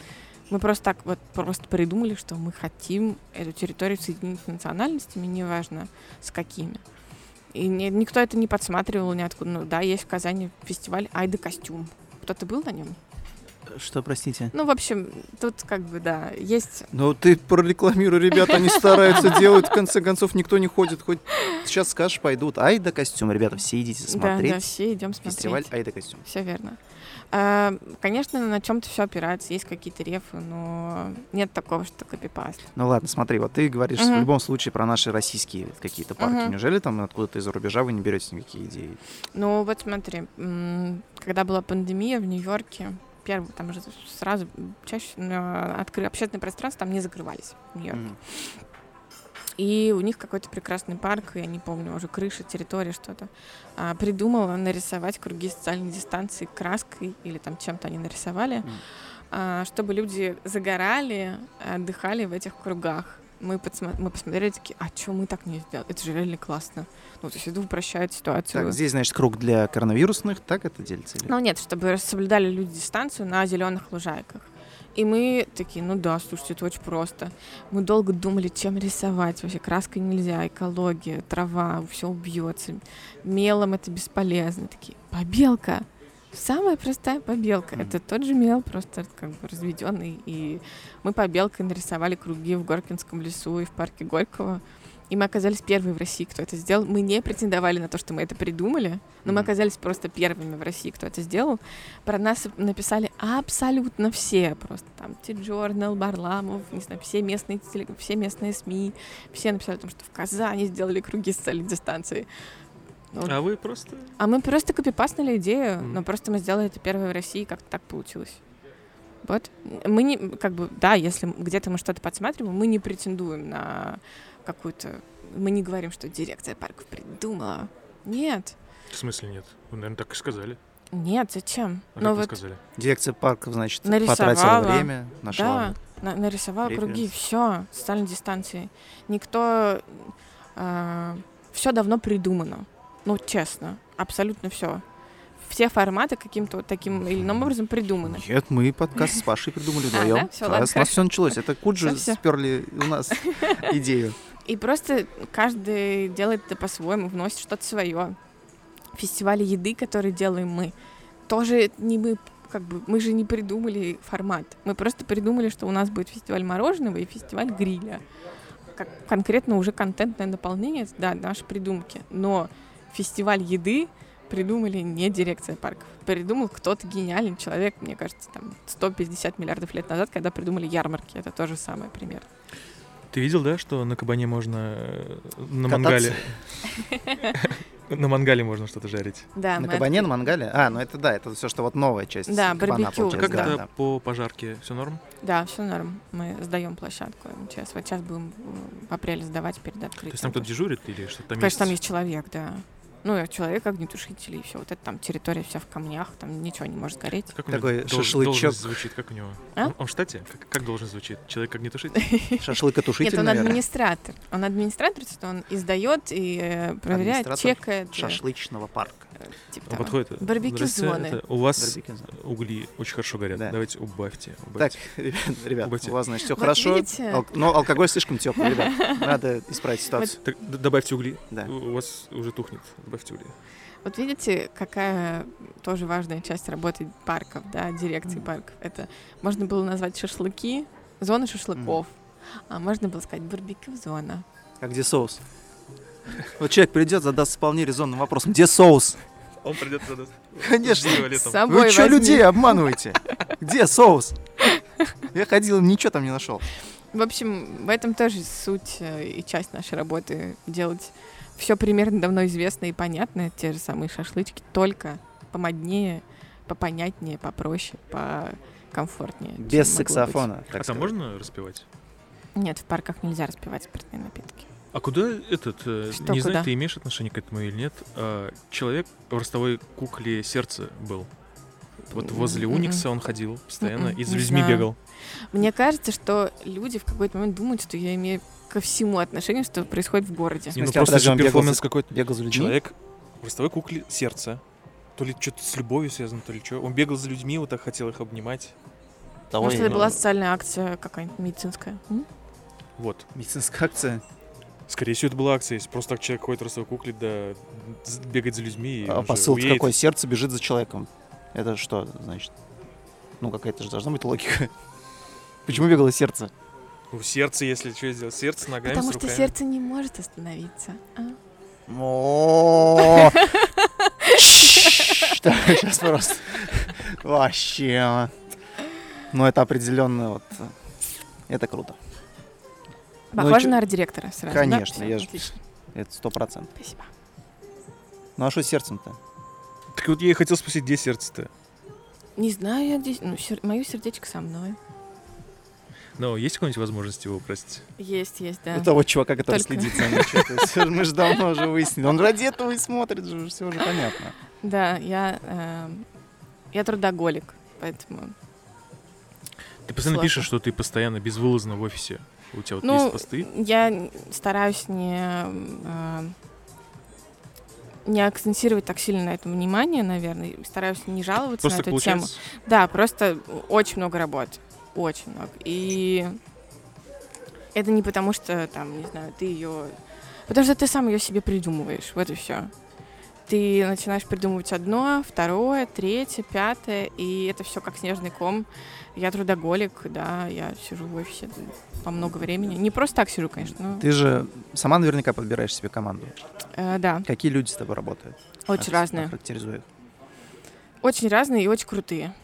[SPEAKER 1] Мы просто так вот просто придумали, что мы хотим эту территорию соединить с национальностями, неважно с какими. И ни- никто это не подсматривал ниоткуда. Ну да, есть в Казани фестиваль Айда костюм. Кто-то был на нем?
[SPEAKER 2] Что, простите?
[SPEAKER 1] Ну, в общем, тут как бы, да, есть...
[SPEAKER 2] Ну ты прорекламируй, ребята, они стараются, делают, в конце концов никто не ходит, хоть сейчас скажешь, пойдут. Айда костюм, ребята, все идите
[SPEAKER 1] Да,
[SPEAKER 2] смотреть.
[SPEAKER 1] да, все идем смотреть.
[SPEAKER 2] Фестиваль Айда костюм.
[SPEAKER 1] Все верно. А, конечно, на чем-то все опирается, есть какие-то рефы, но нет такого, что копипаст.
[SPEAKER 2] Ну ладно, смотри, вот ты говоришь в
[SPEAKER 1] Мгм.
[SPEAKER 2] любом случае про наши российские какие-то парки.
[SPEAKER 1] Мгм.
[SPEAKER 2] Неужели там откуда-то из-за рубежа вы не берете никакие идеи?
[SPEAKER 1] Ну, вот смотри, когда была пандемия в Нью-Йорке, первый, там же сразу чаще э, откры- общественные пространства там не закрывались в Нью-Йорке.
[SPEAKER 2] Мгм.
[SPEAKER 1] И у них какой-то прекрасный парк, я не помню, уже крыша, территория, что-то. а, придумала нарисовать круги социальной дистанции краской или там чем-то они нарисовали, а, чтобы люди загорали, отдыхали в этих кругах. Мы, подсма- мы посмотрели такие, а что мы так не сделали? Это же реально классно. Ну, то есть это упрощает ситуацию.
[SPEAKER 2] Так, здесь, значит, круг для коронавирусных, так это делится? или?
[SPEAKER 1] Ну нет, чтобы соблюдали люди дистанцию на зеленых лужайках. И мы такие, ну да, слушайте, это очень просто. Мы долго думали, чем рисовать. Вообще краской нельзя, экология, трава, все убьется. Мелом это бесполезно. Такие, побелка. Самая простая побелка.
[SPEAKER 2] Мгм.
[SPEAKER 1] Это тот же мел, просто как бы разведенный. И мы побелкой нарисовали круги в Горкинском лесу и в парке Горького. И мы оказались первые в России, кто это сделал. Мы не претендовали на то, что мы это придумали, но мы
[SPEAKER 2] Мгм.
[SPEAKER 1] оказались просто первыми в России, кто это сделал. Про нас написали абсолютно все. Просто там Ти-Джорнал, Барламов, не знаю, все местные, теле- все местные СМИ. Все написали о том, что в Казани сделали круги социальной дистанции. Ну,
[SPEAKER 3] А вы просто...
[SPEAKER 1] а мы просто копипастнули идею,
[SPEAKER 3] Мгм.
[SPEAKER 1] но просто мы сделали это первое в России, как-то так получилось. Вот. Мы не, как бы, да, если где-то мы что-то подсматриваем, мы не претендуем на какую-то... Мы не говорим, что дирекция парков придумала. Нет.
[SPEAKER 3] В смысле нет? Вы, наверное, так и сказали.
[SPEAKER 1] Нет, зачем?
[SPEAKER 3] А
[SPEAKER 1] Ну
[SPEAKER 3] как вы
[SPEAKER 1] вот,
[SPEAKER 3] сказали?
[SPEAKER 2] Дирекция парков, значит,
[SPEAKER 1] Нарисовала.
[SPEAKER 2] потратила время, нашла.
[SPEAKER 1] да, на- нарисовала круги,
[SPEAKER 2] референс.
[SPEAKER 1] все, социальной дистанции. Никто... все давно придумано. Ну, честно, абсолютно все. Все форматы каким-то вот таким или иным образом придуманы.
[SPEAKER 2] Нет, мы подкаст с Пашей придумали
[SPEAKER 1] А,
[SPEAKER 2] вдвоем.
[SPEAKER 1] да?
[SPEAKER 2] Раз у нас все началось. Это Куджи сперли у нас идею.
[SPEAKER 1] И просто каждый делает это по-своему, вносит что-то свое. Фестивали еды, которые делаем мы, тоже не мы, как бы, мы же не придумали формат. Мы просто придумали, что у нас будет фестиваль мороженого и фестиваль гриля. Как конкретно уже контентное наполнение, да, наши придумки. Но фестиваль еды придумали не дирекция парков. Придумал кто-то гениальный человек, мне кажется, там 150 миллиардов лет назад, когда придумали ярмарки. Это тоже самое пример.
[SPEAKER 3] Ты видел, да, что на кабане можно э, на
[SPEAKER 2] Кататься?
[SPEAKER 3] мангале... На мангале можно что-то жарить.
[SPEAKER 1] Да,
[SPEAKER 2] На кабане, на мангале? А, ну это да, это все, что вот новая часть
[SPEAKER 1] Да,
[SPEAKER 2] кабана
[SPEAKER 1] барбекю.
[SPEAKER 2] получается,
[SPEAKER 3] Как
[SPEAKER 2] да,
[SPEAKER 3] это
[SPEAKER 2] да.
[SPEAKER 3] по пожарке? Все норм?
[SPEAKER 1] Да, все норм. Мы сдаем площадку МЧС. Вот сейчас будем в апреле сдавать перед
[SPEAKER 3] То
[SPEAKER 1] открытием.
[SPEAKER 3] есть там кто-то дежурит или что там
[SPEAKER 1] Конечно, там есть человек, да. Ну, человек, огнетушитель, и все. Вот это там территория вся в камнях, там ничего не может гореть.
[SPEAKER 3] Как
[SPEAKER 2] Такой
[SPEAKER 3] дол-
[SPEAKER 2] шашлычок.
[SPEAKER 3] должность звучит, как у него?
[SPEAKER 1] А?
[SPEAKER 3] Он, он в штате? Как, как должен звучит? Человек как не тушить?
[SPEAKER 2] Шашлыкотушитель,
[SPEAKER 1] Нет, он
[SPEAKER 2] наверное.
[SPEAKER 1] администратор. Он администратор, то есть он издает и э, проверяет, чекает. э,
[SPEAKER 2] Шашлычного парка.
[SPEAKER 1] типа
[SPEAKER 3] Он
[SPEAKER 1] того.
[SPEAKER 3] подходит.
[SPEAKER 1] Барбекю
[SPEAKER 3] «Здрасте,
[SPEAKER 1] зоны».
[SPEAKER 3] у вас
[SPEAKER 2] Барбекю
[SPEAKER 3] угли очень хорошо горят.
[SPEAKER 2] Да.
[SPEAKER 3] Давайте убавьте.
[SPEAKER 2] Так,
[SPEAKER 3] убавьте.
[SPEAKER 2] ребят, ребят,
[SPEAKER 3] Убавьте.
[SPEAKER 2] у вас, значит, все
[SPEAKER 1] Вот
[SPEAKER 2] хорошо,
[SPEAKER 1] видите?
[SPEAKER 2] ал- но алкоголь слишком теплый, ребят. Надо исправить ситуацию.
[SPEAKER 3] Так, добавьте угли.
[SPEAKER 2] Да.
[SPEAKER 3] У у вас уже тухнет. Добавьте угли.
[SPEAKER 1] Вот видите, какая тоже важная часть работы парков, да, дирекции
[SPEAKER 2] Мгм.
[SPEAKER 1] парков. Это можно было назвать шашлыки, зона шашлыков, а можно было сказать барбекю зона.
[SPEAKER 2] А где соус? Вот человек придет, задаст вполне резонным вопросом. Где соус?
[SPEAKER 3] Он придет задаст.
[SPEAKER 2] Конечно.
[SPEAKER 3] Летом.
[SPEAKER 1] собой
[SPEAKER 2] Вы что людей обманываете? Где соус? Я ходил, ничего там не нашел.
[SPEAKER 1] В общем, в этом тоже суть э, и часть нашей работы делать все примерно давно известно и понятно, те же самые шашлычки, только помоднее, попонятнее, попроще, покомфортнее.
[SPEAKER 2] Без саксофона. так
[SPEAKER 3] А там можно распевать?
[SPEAKER 1] Нет, в парках нельзя распивать спиртные напитки.
[SPEAKER 3] А куда этот, э,
[SPEAKER 1] Что
[SPEAKER 3] не
[SPEAKER 1] куда?
[SPEAKER 3] знаю, ты имеешь отношение к этому или нет, а, человек в ростовой кукле сердце был. Вот возле. Уникса он ходил постоянно и за людьми бегал.
[SPEAKER 1] Мне кажется, что люди в какой-то момент думают, что я имею ко всему отношение, что происходит в городе.
[SPEAKER 3] Не, ну
[SPEAKER 2] смысле, а
[SPEAKER 3] просто же перформанс
[SPEAKER 2] за-
[SPEAKER 3] какой-то.
[SPEAKER 2] Бегал за людьми?
[SPEAKER 3] Человек в ростовой кукле сердце. То ли что-то с любовью связано, то ли что. Он бегал за людьми, вот так хотел их обнимать.
[SPEAKER 2] Того
[SPEAKER 1] Может, это была социальная акция какая-нибудь медицинская? М?
[SPEAKER 3] Вот.
[SPEAKER 2] Медицинская акция.
[SPEAKER 3] Скорее всего, это была акция. Если просто так человек ходит в ростовой кукле, да бегать за людьми и
[SPEAKER 2] А посыл какой? Сердце бежит за человеком. Это что значит? Ну, какая-то же должна быть логика. Почему бегало сердце?
[SPEAKER 3] Ну, сердце, если что сделать. Сердце ногами
[SPEAKER 1] Потому
[SPEAKER 3] с
[SPEAKER 1] что сердце не может остановиться. а?
[SPEAKER 2] Сейчас просто вообще. Ну, это определенно вот. Это круто. Ну,
[SPEAKER 1] Похоже на арт-директора сразу?
[SPEAKER 2] Конечно, я ж-
[SPEAKER 1] отлично.
[SPEAKER 2] Это сто процентов.
[SPEAKER 1] Спасибо.
[SPEAKER 2] Ну а что с сердцем-то?
[SPEAKER 3] Так вот я и хотел спросить, где сердце-то?
[SPEAKER 1] Не знаю, я здесь... Ну, сер- мое сердечко со мной.
[SPEAKER 3] Но есть какая-нибудь возможность его украсть?
[SPEAKER 1] Есть, есть, да.
[SPEAKER 2] У того чувака, который
[SPEAKER 1] Только-
[SPEAKER 2] следит за мной. Мы же давно уже выяснили. Он ради этого и смотрит же, все уже понятно.
[SPEAKER 1] Да, я... эм, я трудоголик, поэтому...
[SPEAKER 3] Ты постоянно
[SPEAKER 1] Сложно.
[SPEAKER 3] пишешь, что ты постоянно безвылазно в офисе. У тебя вот
[SPEAKER 1] Ну,
[SPEAKER 3] есть посты.
[SPEAKER 1] Я стараюсь не... эм, не акцентировать так сильно на этом внимание, наверное. Стараюсь не жаловаться
[SPEAKER 3] Просто
[SPEAKER 1] на эту тему.
[SPEAKER 3] получается.
[SPEAKER 1] Да, просто очень много работы. Очень много. И это не потому, что там, не знаю, ты ее. Потому что ты сам ее себе придумываешь. Вот и все. Ты начинаешь придумывать одно, второе, третье, пятое, и это все как снежный ком. Я трудоголик, да, я сижу в офисе по много времени. Не просто так сижу, конечно, но
[SPEAKER 2] Ты же сама наверняка подбираешь себе команду.
[SPEAKER 1] э, да,
[SPEAKER 2] Какие люди с тобой работают?
[SPEAKER 1] очень
[SPEAKER 2] Ох-
[SPEAKER 1] разные.
[SPEAKER 2] Охарактеризуй их.
[SPEAKER 1] Очень разные и очень крутые.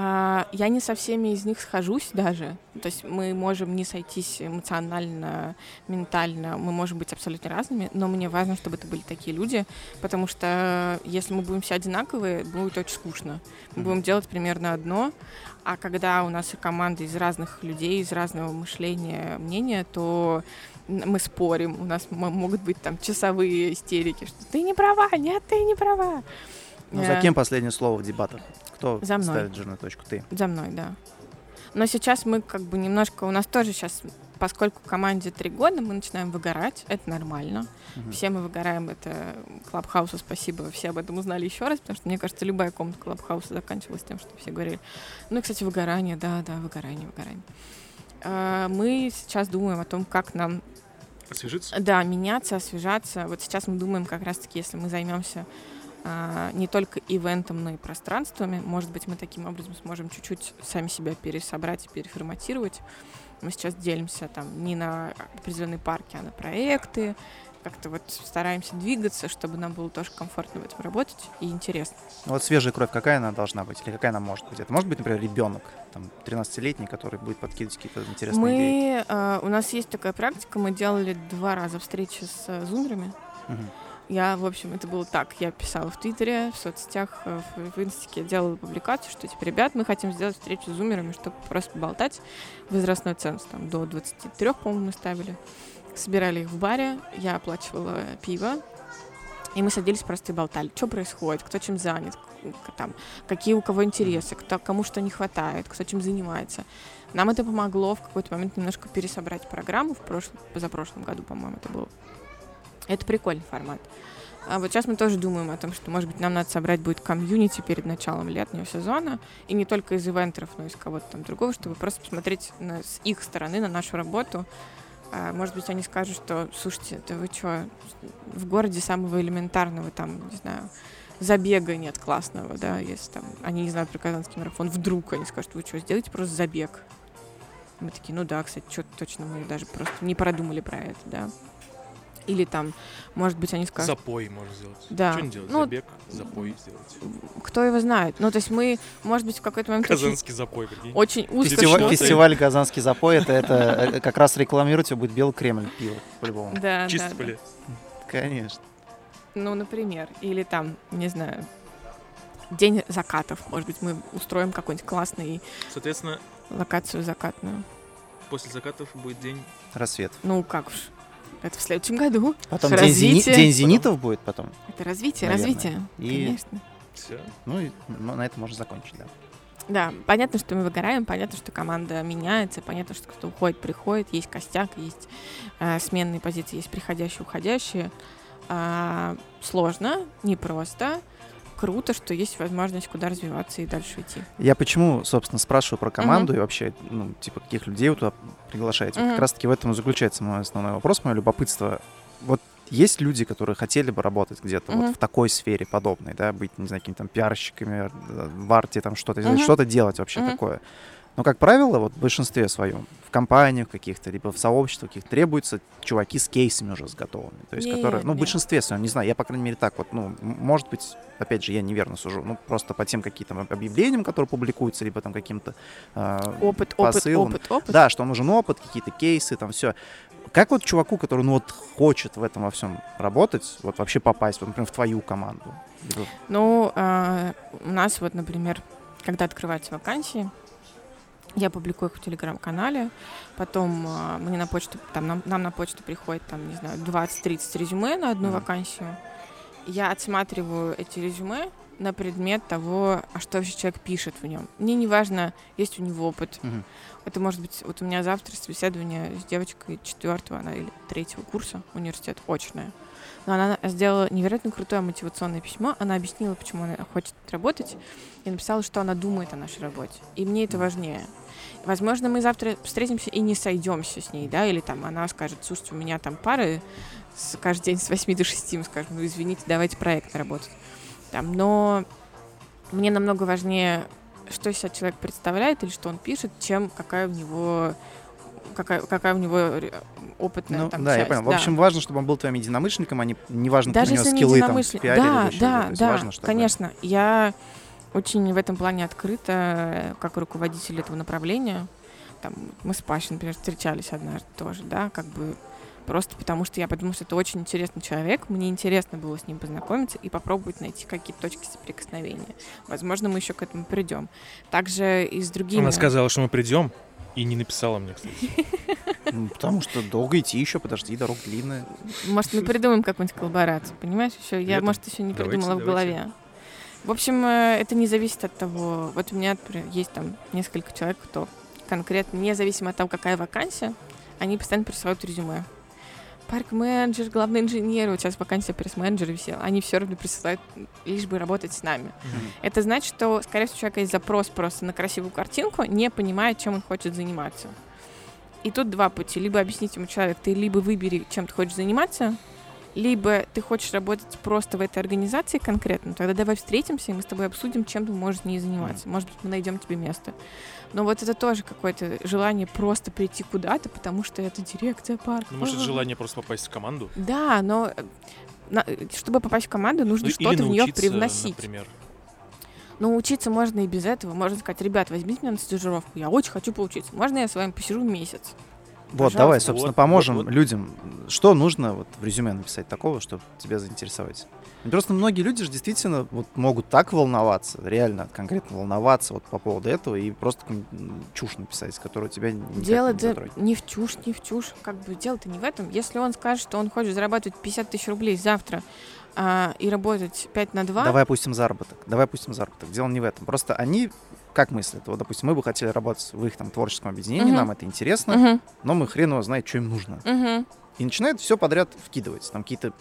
[SPEAKER 1] А, Я не со всеми из них схожусь даже. То есть мы можем не сойтись эмоционально, ментально, мы можем быть абсолютно разными, но мне важно, чтобы это были такие люди, потому что если мы будем все одинаковые, будет очень скучно. Мы будем делать примерно одно, а когда у нас и команда из разных людей, из разного мышления, мнения, то мы спорим, у нас могут быть там часовые истерики, что ты не права, нет, ты не права.
[SPEAKER 2] Ну,
[SPEAKER 1] Э,
[SPEAKER 2] за кем последнее слово в дебатах? Кто
[SPEAKER 1] За мной.
[SPEAKER 2] ставит жирную точку? Ты.
[SPEAKER 1] За мной, да. Но сейчас мы как бы немножко, у нас тоже сейчас, поскольку команде три года, мы начинаем выгорать, это нормально.
[SPEAKER 2] Мгм.
[SPEAKER 1] Все мы выгораем, это Клабхаусу спасибо, все об этом узнали еще раз, потому что, мне кажется, любая комната Клабхауса заканчивалась тем, что все говорили. Ну и, кстати, выгорание, да, да, выгорание, выгорание. А, Мы сейчас думаем о том, как нам
[SPEAKER 3] Освежиться?
[SPEAKER 1] да, меняться, освежаться. Вот сейчас мы думаем как раз-таки, если мы займемся не только ивентом, но и пространствами, может быть, мы таким образом сможем чуть-чуть сами себя пересобрать и переформатировать. Мы сейчас делимся там не на определенные парки, а на проекты. Как-то вот стараемся двигаться, чтобы нам было тоже комфортно в этом работать и интересно.
[SPEAKER 2] Ну, Вот свежая кровь, какая она должна быть? Или какая она может быть? Это может быть, например, ребенок, там, 13-летний, который будет подкидывать какие-то интересные идеи?
[SPEAKER 1] Мы, а, у нас есть такая практика, мы делали два раза встречи с э, зумерами.
[SPEAKER 2] Мгм.
[SPEAKER 1] Я, в общем, это было так. Я писала в Твиттере, в соцсетях, э, в, в Инстике делала публикацию, что, типа, ребят, мы хотим сделать встречу с зумерами, чтобы просто поболтать. Возрастной ценз там до 23, по-моему, мы ставили. Собирали их в баре, я оплачивала пиво, и мы садились просто и болтали, что происходит, кто чем занят, там, какие у кого интересы, кто, кому что не хватает, кто чем занимается. Нам это помогло в какой-то момент немножко пересобрать программу в прошлом, позапрошлом году, по-моему, это было. Это прикольный формат. А вот сейчас мы тоже думаем о том, что, может быть, нам надо собрать будет комьюнити перед началом летнего сезона, и не только из ивентеров, но и из кого-то там другого, чтобы просто посмотреть на, с их стороны на нашу работу. А, может быть, они скажут, что, слушайте, да вы что, в городе самого элементарного, там, не знаю, забега нет классного, да, если там они не знают про казанский марафон, вдруг они скажут, вы что, сделайте просто забег. Мы такие, ну да, кстати, что-то точно мы даже просто не продумали про это, да. Или там, может быть, они скажут...
[SPEAKER 3] Запой можно сделать.
[SPEAKER 1] Да.
[SPEAKER 3] Что делать?
[SPEAKER 1] Ну,
[SPEAKER 3] Забег, запой сделать.
[SPEAKER 1] Кто его знает? Ну, то есть мы, может быть, в какой-то момент очень,
[SPEAKER 3] Казанский запой, прикинь.
[SPEAKER 1] очень узко
[SPEAKER 2] Фестиваль, фестиваль «Казанский запой» это, это как раз рекламировать его будет белый Кремль пиво, по-любому.
[SPEAKER 1] Да,
[SPEAKER 3] Чисто
[SPEAKER 1] да, да.
[SPEAKER 3] блин.
[SPEAKER 2] Конечно.
[SPEAKER 1] Ну, например. Или там, не знаю, день закатов. Может быть, мы устроим какой-нибудь классный
[SPEAKER 3] Соответственно,
[SPEAKER 1] локацию закатную.
[SPEAKER 3] после закатов будет день...
[SPEAKER 2] Рассвет.
[SPEAKER 1] Ну, как уж. Это в следующем году.
[SPEAKER 2] Потом день, зени- день зенитов будет потом.
[SPEAKER 1] Это развитие,
[SPEAKER 2] Наверное.
[SPEAKER 1] развитие.
[SPEAKER 2] И-
[SPEAKER 1] Конечно.
[SPEAKER 3] Все.
[SPEAKER 2] Ну и ну, на этом можно закончить, да.
[SPEAKER 1] Да, понятно, что мы выгораем, понятно, что команда меняется, понятно, что кто уходит, приходит, есть костяк, есть э, сменные позиции, есть приходящие, уходящие. А, сложно, непросто, круто, что есть возможность куда развиваться и дальше идти.
[SPEAKER 2] Я почему, собственно, спрашиваю про команду и вообще, ну, типа, каких людей вы туда приглашаете? Вот
[SPEAKER 1] Мгм.
[SPEAKER 2] Как раз-таки в этом и заключается мой основной вопрос, мое любопытство. Вот есть люди, которые хотели бы работать где-то вот
[SPEAKER 1] Мгм.
[SPEAKER 2] в такой сфере подобной, да, быть, не знаю, какими-то там пиарщиками, э, в арте там что-то,
[SPEAKER 1] Мгм.
[SPEAKER 2] что-то делать вообще
[SPEAKER 1] Мгм.
[SPEAKER 2] такое. Но, как правило, вот в большинстве своем, в компаниях каких-то, либо в сообществах каких требуются чуваки с кейсами уже с готовыми. То есть,
[SPEAKER 1] Нет,
[SPEAKER 2] которые, ну, в большинстве своем, не знаю, я, по крайней мере, так вот, ну, может быть, опять же, я неверно сужу, ну, просто по тем каким-то объявлениям, которые публикуются, либо там каким-то... э,
[SPEAKER 1] Опыт, опыт,
[SPEAKER 2] посылом.
[SPEAKER 1] опыт, опыт.
[SPEAKER 2] Да, что нужен опыт, какие-то кейсы, там все. Как вот чуваку, который, ну, вот хочет в этом во всем работать, вот вообще попасть, вот, например, в твою команду?
[SPEAKER 1] Ну, а, у нас вот, например, когда открываются вакансии, я публикую их в телеграм-канале, потом а, мне на почту, там, нам, нам на почту приходит, там, не знаю, 20-30 резюме на одну
[SPEAKER 2] Мгм.
[SPEAKER 1] вакансию. Я отсматриваю эти резюме на предмет того, а что вообще человек пишет в нем. Мне не важно, есть у него опыт.
[SPEAKER 2] Мгм.
[SPEAKER 1] Это может быть, вот у меня завтра собеседование с девочкой четвертого она или третьего курса университет очное. Но она сделала невероятно крутое мотивационное письмо. Она объяснила, почему она хочет работать, и написала, что она думает о нашей работе. И мне это важнее. Возможно, мы завтра встретимся и не сойдемся с ней, да, или там она скажет, слушайте, у меня там пары с, каждый день с 8 до 6, мы скажем, ну извините, давайте проект работать. Там, но мне намного важнее, что себя человек представляет или что он пишет, чем какая у него какая, какая у него опытная
[SPEAKER 2] Ну,
[SPEAKER 1] там
[SPEAKER 2] да, я
[SPEAKER 1] часть,
[SPEAKER 2] понял. В
[SPEAKER 1] да.
[SPEAKER 2] общем, важно, чтобы он был твоим единомышленником, а не, не важно,
[SPEAKER 1] Даже если
[SPEAKER 2] него
[SPEAKER 1] не
[SPEAKER 2] скиллы там в
[SPEAKER 1] Да,
[SPEAKER 2] или еще
[SPEAKER 1] да,
[SPEAKER 2] есть
[SPEAKER 1] да,
[SPEAKER 2] важно, чтобы...
[SPEAKER 1] конечно. Я очень в этом плане открыта, как руководитель этого направления. Там, мы с Пашей, например, встречались однажды тоже, да, как бы просто потому что я подумала, что это очень интересный человек, мне интересно было с ним познакомиться и попробовать найти какие-то точки соприкосновения. Возможно, мы еще к этому придем. Также и с другими...
[SPEAKER 3] Она сказала, что мы придем, и не написала мне, кстати.
[SPEAKER 2] Ну, потому что долго идти еще, подожди, дорога длинная.
[SPEAKER 1] Может, мы придумаем какую-нибудь коллаборацию, понимаешь? Еще я, может, еще не придумала в голове. В общем, э, это не зависит от того. Вот у меня есть там несколько человек, кто конкретно, независимо от того, какая вакансия, они постоянно присылают резюме. Парк-менеджер, главный инженер, вот сейчас вакансия пресс-менеджера висела, они все равно присылают, лишь бы работать с нами. Это значит, что, скорее всего, у человека есть запрос просто на красивую картинку, не понимая, чем он хочет заниматься. И тут два пути. Либо объяснить ему человек, ты либо выбери, чем ты хочешь заниматься, либо ты хочешь работать просто в этой организации конкретно, тогда давай встретимся, и мы с тобой обсудим, чем ты можешь не заниматься. Может быть, мы найдем тебе место. Но вот это тоже какое-то желание просто прийти куда-то, потому что это дирекция парка.
[SPEAKER 3] Ну, может, желание просто попасть в команду?
[SPEAKER 1] Да, но э, на- э, чтобы попасть в команду, нужно
[SPEAKER 3] Ну,
[SPEAKER 1] что-то в нее привносить.
[SPEAKER 3] например.
[SPEAKER 1] Но учиться можно и без этого. Можно сказать, ребят, возьмите меня на стажировку. Я очень хочу поучиться. Можно я с вами посижу месяц?
[SPEAKER 2] Вот,
[SPEAKER 1] Пожалуйста.
[SPEAKER 2] давай, собственно,
[SPEAKER 3] Вот,
[SPEAKER 2] поможем
[SPEAKER 3] вот, вот.
[SPEAKER 2] людям. Что нужно вот в резюме написать такого, чтобы тебя заинтересовать? Ну, Просто многие люди же действительно вот могут так волноваться, реально конкретно волноваться вот по поводу этого и просто чушь написать, которая тебя никак
[SPEAKER 1] Дело
[SPEAKER 2] не
[SPEAKER 1] да не в чушь, не в чушь. Как бы дело-то не в этом. Если он скажет, что он хочет зарабатывать 50 тысяч рублей завтра а, и работать 5 на 2,
[SPEAKER 2] Давай опустим заработок. Давай опустим заработок. Дело не в этом. Просто они как мыслят? Вот, допустим, мы бы хотели работать в их там творческом объединении,
[SPEAKER 1] Мгм.
[SPEAKER 2] нам это интересно,
[SPEAKER 1] Мгм,
[SPEAKER 2] но мы хрен его знает, что им нужно.
[SPEAKER 1] мгм.
[SPEAKER 2] И начинают все подряд вкидывать. Там какие-то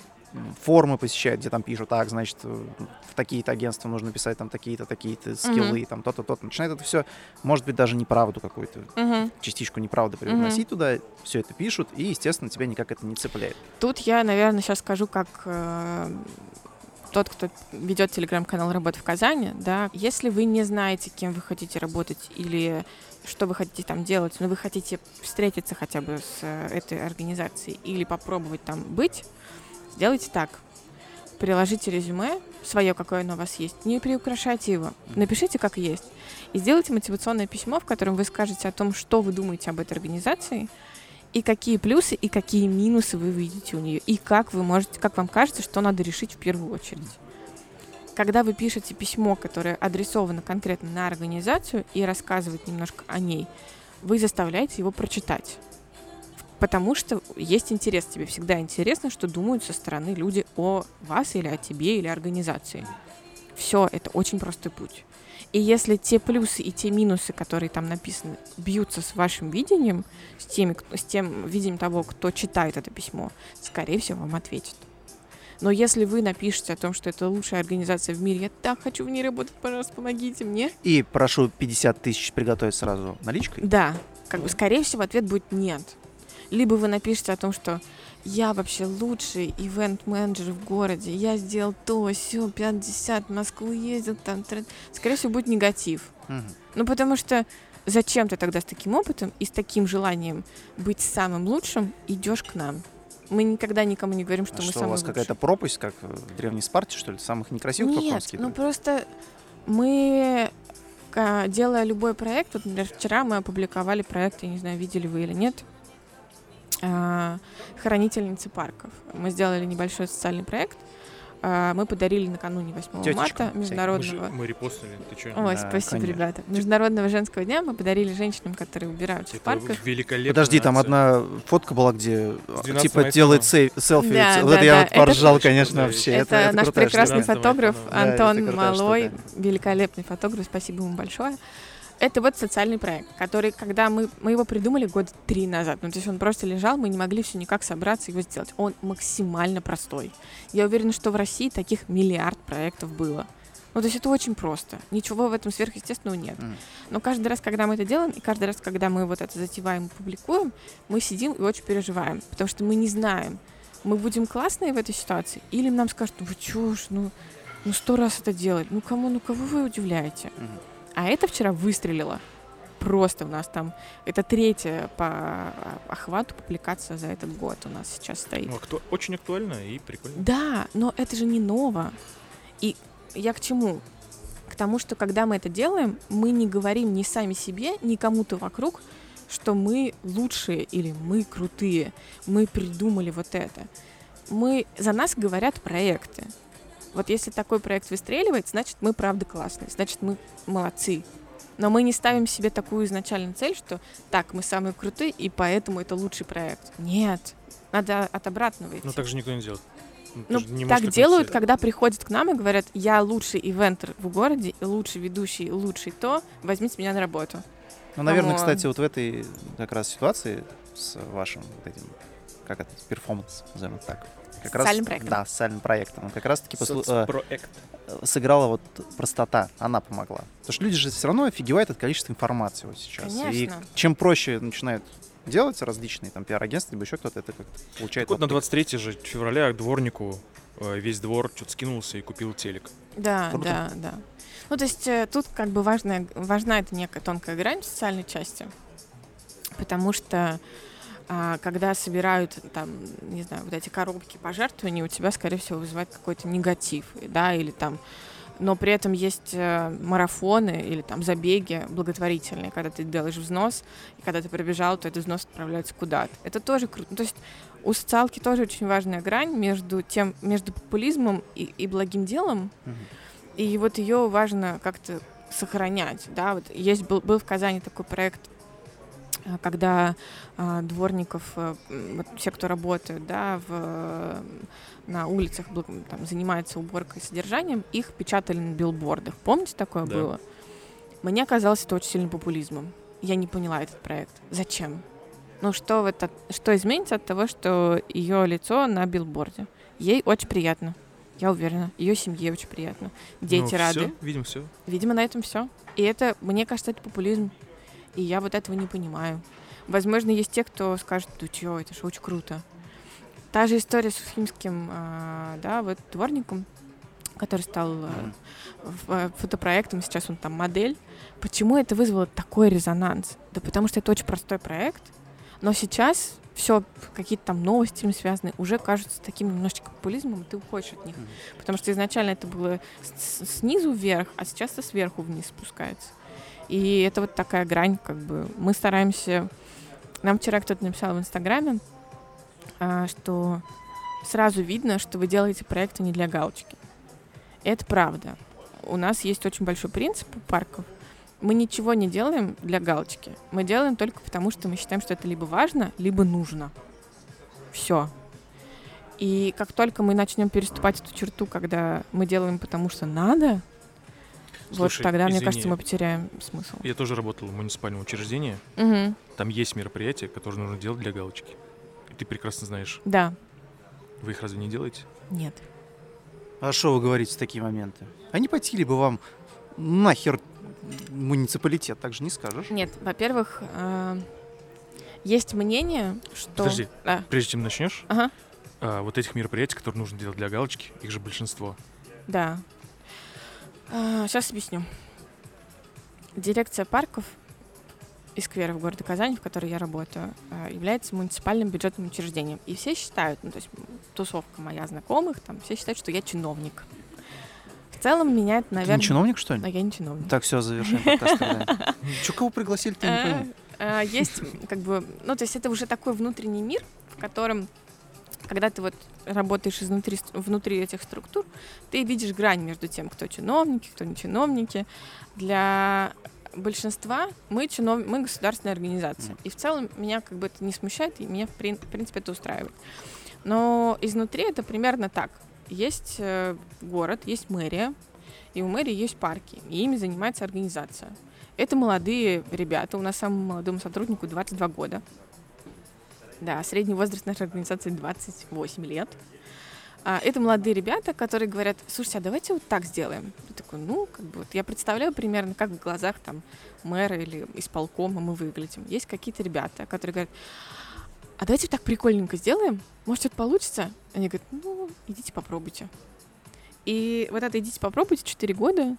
[SPEAKER 2] формы посещают, где там пишут, так, значит, в такие-то агентства нужно писать там такие-то, такие-то скиллы, там то-то, то-то. Начинает это все, может быть, даже неправду какую-то,
[SPEAKER 1] Мгм.
[SPEAKER 2] частичку неправды привносить туда, все это пишут, и, естественно, тебя никак это не цепляет.
[SPEAKER 1] Тут я, наверное, сейчас скажу, как э, тот, кто ведет телеграм-канал «Работа в Казани», да, если вы не знаете, кем вы хотите работать или что вы хотите там делать, но вы хотите встретиться хотя бы с э, этой организацией или попробовать там быть, сделайте так. Приложите резюме, свое, какое оно у вас есть, не приукрашайте его, напишите как есть. И сделайте мотивационное письмо, в котором вы скажете о том, что вы думаете об этой организации, и какие плюсы и какие минусы вы видите у нее, и как вы можете, как вам кажется, что надо решить в первую очередь. Когда вы пишете письмо, которое адресовано конкретно на организацию и рассказывает немножко о ней, вы заставляете его прочитать. Потому что есть интерес, тебе всегда интересно, что думают со стороны люди о вас или о тебе или организации. Все, это очень простой путь. И если те плюсы и те минусы, которые там написаны, бьются с вашим видением, с, теми, с тем видением того, кто читает это письмо, скорее всего, вам ответят. Но если вы напишете о том, что это лучшая организация в мире, я так хочу в ней работать, пожалуйста, помогите мне.
[SPEAKER 2] И прошу 50 тысяч приготовить сразу наличкой.
[SPEAKER 1] Да, как бы, скорее всего, ответ будет нет. Либо вы напишете о том, что я вообще лучший ивент-менеджер в городе, я сделал то, все, 50, в Москву ездил, там, тра- скорее всего, будет негатив. Ну, потому что зачем ты тогда с таким опытом и с таким желанием быть самым лучшим идешь к нам? Мы никогда никому не говорим, что
[SPEAKER 2] А
[SPEAKER 1] мы
[SPEAKER 2] что, у
[SPEAKER 1] самые
[SPEAKER 2] вас
[SPEAKER 1] лучшие.
[SPEAKER 2] какая-то пропасть, как в Древней Спарте, что ли? Самых некрасивых
[SPEAKER 1] Нет, ну просто мы, делая любой проект, вот, например, вчера мы опубликовали проект, я не знаю, видели вы или нет, «Хранительницы парков». Мы сделали небольшой социальный проект, а, мы подарили накануне 8
[SPEAKER 2] Тётечкам
[SPEAKER 1] марта
[SPEAKER 2] всяким.
[SPEAKER 3] Мы, же-
[SPEAKER 1] международного...
[SPEAKER 3] мы репостнули, ты что?
[SPEAKER 1] Ой,
[SPEAKER 2] Да,
[SPEAKER 1] спасибо,
[SPEAKER 2] конечно.
[SPEAKER 1] ребята. Международного женского дня мы подарили женщинам, которые убираются в
[SPEAKER 3] Это
[SPEAKER 1] парках.
[SPEAKER 3] великолепно.
[SPEAKER 2] Подожди, там одна фотка была, где а,
[SPEAKER 3] 12
[SPEAKER 2] типа
[SPEAKER 3] айфоном.
[SPEAKER 2] делает селфи.
[SPEAKER 1] Да,
[SPEAKER 2] вот
[SPEAKER 1] да,
[SPEAKER 2] это я
[SPEAKER 1] да,
[SPEAKER 2] вот
[SPEAKER 1] это
[SPEAKER 2] поржал,
[SPEAKER 3] очень
[SPEAKER 2] конечно, вообще.
[SPEAKER 3] вещь.
[SPEAKER 1] Это,
[SPEAKER 2] это
[SPEAKER 1] наш прекрасный
[SPEAKER 2] штука.
[SPEAKER 3] штука.
[SPEAKER 1] фотограф
[SPEAKER 3] Да,
[SPEAKER 2] это
[SPEAKER 1] Антон Малой,
[SPEAKER 2] штука.
[SPEAKER 1] великолепный фотограф, спасибо ему большое. Это вот социальный проект, который, когда мы, мы его придумали года три назад, ну, то есть он просто лежал, мы не могли все никак собраться и его сделать. Он максимально простой. Я уверена, что в России таких миллиард проектов было. Ну, то есть это очень просто. Ничего в этом сверхъестественного нет. Но каждый раз, когда мы это делаем, и каждый раз, когда мы вот это затеваем и публикуем, мы сидим и очень переживаем, потому что мы не знаем, мы будем классные в этой ситуации, или нам скажут, ну вы ж, ну, ну сто раз это делать, ну кому, ну кого вы удивляете?
[SPEAKER 2] Мгм.
[SPEAKER 1] А это вчера выстрелило. Просто у нас там, это третья по охвату публикация за этот год у нас сейчас стоит.
[SPEAKER 3] Ну, акту- Очень актуально и прикольно.
[SPEAKER 1] Да, но это же не ново. И я к чему? К тому, что когда мы это делаем, мы не говорим ни сами себе, ни кому-то вокруг, что мы лучшие или мы крутые, мы придумали вот это. Мы, за нас говорят проекты. Вот если такой проект выстреливает, значит, мы правда классные, значит, мы молодцы. Но мы не ставим себе такую изначальную цель, что так, мы самые крутые, и поэтому это лучший проект. Нет, надо от обратного идти.
[SPEAKER 3] Ну, так же никто не делает.
[SPEAKER 1] Ну,
[SPEAKER 3] можешь
[SPEAKER 1] так делают, когда приходят к нам и говорят, я лучший ивентер в городе, лучший ведущий, лучший то, возьмите меня на работу.
[SPEAKER 2] Ну, наверное,
[SPEAKER 1] come on.
[SPEAKER 2] кстати, вот в этой как раз ситуации с вашим вот этим, как это, перформанс, назовем так. Как
[SPEAKER 1] Социальным
[SPEAKER 2] раз,
[SPEAKER 1] проектом.
[SPEAKER 2] Да, социальным проектом. Он как раз-таки послу- э, э, сыграла вот простота, она помогла. Потому что люди же все равно офигевают от количества информации вот сейчас. И
[SPEAKER 1] Конечно.
[SPEAKER 2] чем проще начинают делать различные там пиар-агентства, либо еще кто-то, это как-то получает...
[SPEAKER 3] Вот на
[SPEAKER 2] отклик.
[SPEAKER 3] 23 же февраля к дворнику э, весь двор что-то скинулся и купил телек.
[SPEAKER 1] Да,
[SPEAKER 2] Круто.
[SPEAKER 1] да, да. Ну, то есть тут как бы важная, важна эта некая тонкая грань в социальной части, потому что когда собирают там, не знаю, вот эти коробки пожертвований, у тебя, скорее всего, вызывает какой-то негатив, да, или там но при этом есть э, марафоны или там забеги благотворительные, когда ты делаешь взнос, и когда ты пробежал, то этот взнос отправляется куда-то. Это тоже круто. То есть у социалки тоже очень важная грань между тем, между популизмом и, и благим делом, и вот ее важно как-то сохранять, да, вот есть был, был в Казани такой проект а, когда э, дворников, э, вот все, кто работают, да, в, на улицах, там, занимаются уборкой и содержанием, их печатали на билбордах. Помните, такое да. было? Мне казалось это очень сильным популизмом. Я не поняла этот проект. Зачем? Ну что, это, что изменится от того, что ее лицо на билборде? Ей очень приятно. Я уверена. Ее семье очень приятно. Дети ну, рады.
[SPEAKER 3] Все, видимо, все.
[SPEAKER 1] Видимо, на этом все. И это, мне кажется, это популизм. И я вот этого не понимаю. Возможно, есть те, кто скажет, ну чё, это же очень круто. Та же история с уфимским, э, да, вот дворником, который стал э, фотопроектом, сейчас он там модель. Почему это вызвало такой резонанс? Да потому что это очень простой проект, но сейчас все, какие-то там новости им связаны, уже кажутся таким немножечко популизмом, и ты уходишь от них. Mm-hmm. Потому что изначально это было снизу вверх, а сейчас это сверху вниз спускается. И это вот такая грань, как бы мы стараемся... Нам вчера кто-то написал в Инстаграме, а, что сразу видно, что вы делаете проекты не для галочки. Это правда. У нас есть очень большой принцип у парков. Мы ничего не делаем для галочки. Мы делаем только потому, что мы считаем, что это либо важно, либо нужно. Все. И как только мы начнем переступать эту черту, когда мы делаем потому, что надо, Слушай, вот тогда, извини, мне кажется, мы потеряем смысл.
[SPEAKER 3] Я тоже работал в муниципальном учреждении.
[SPEAKER 1] Угу.
[SPEAKER 3] Там есть мероприятия, которые нужно делать для галочки. И ты прекрасно знаешь.
[SPEAKER 1] Да.
[SPEAKER 3] Вы их разве не делаете?
[SPEAKER 1] Нет.
[SPEAKER 2] А что вы говорите в такие моменты? А не пойти ли бы вам нахер муниципалитет, так же не скажешь?
[SPEAKER 1] Нет, во-первых, э, есть мнение, что...
[SPEAKER 3] Подожди,
[SPEAKER 1] а.
[SPEAKER 3] прежде чем начнешь,
[SPEAKER 1] ага.
[SPEAKER 3] э, вот этих мероприятий, которые нужно делать для галочки, их же большинство.
[SPEAKER 1] Да. А, сейчас объясню. Дирекция парков и скверов города Казани, в которой я работаю, а, является муниципальным бюджетным учреждением. И все считают, ну, то есть тусовка моя знакомых, там все считают, что я чиновник. В целом меня это, наверное...
[SPEAKER 2] Ты не чиновник, что ли?
[SPEAKER 1] А я не чиновник.
[SPEAKER 2] Так, все, завершаем подкаст. Че, кого пригласили, ты не пойму.
[SPEAKER 1] А, есть, как бы, ну, то есть это уже такой внутренний мир, в котором когда ты вот работаешь изнутри, внутри этих структур, ты видишь грань между тем, кто чиновники, кто не чиновники. Для большинства мы, чинов... мы государственная организация. И в целом меня как бы это не смущает, и меня в, прин... в принципе это устраивает. Но изнутри это примерно так. Есть э, город, есть мэрия, и у мэрии есть парки, и ими занимается организация. Это молодые ребята, у нас самому молодому сотруднику 22 года. Да, средний возраст нашей организации 28 лет. А, это молодые ребята, которые говорят, слушайте, а давайте вот так сделаем. Я такой, ну, как бы вот я представляю примерно, как в глазах там мэра или исполкома мы выглядим. Есть какие-то ребята, которые говорят, а давайте так прикольненько сделаем, может, что-то получится? Они говорят, ну, идите попробуйте. И вот это идите попробуйте 4 года,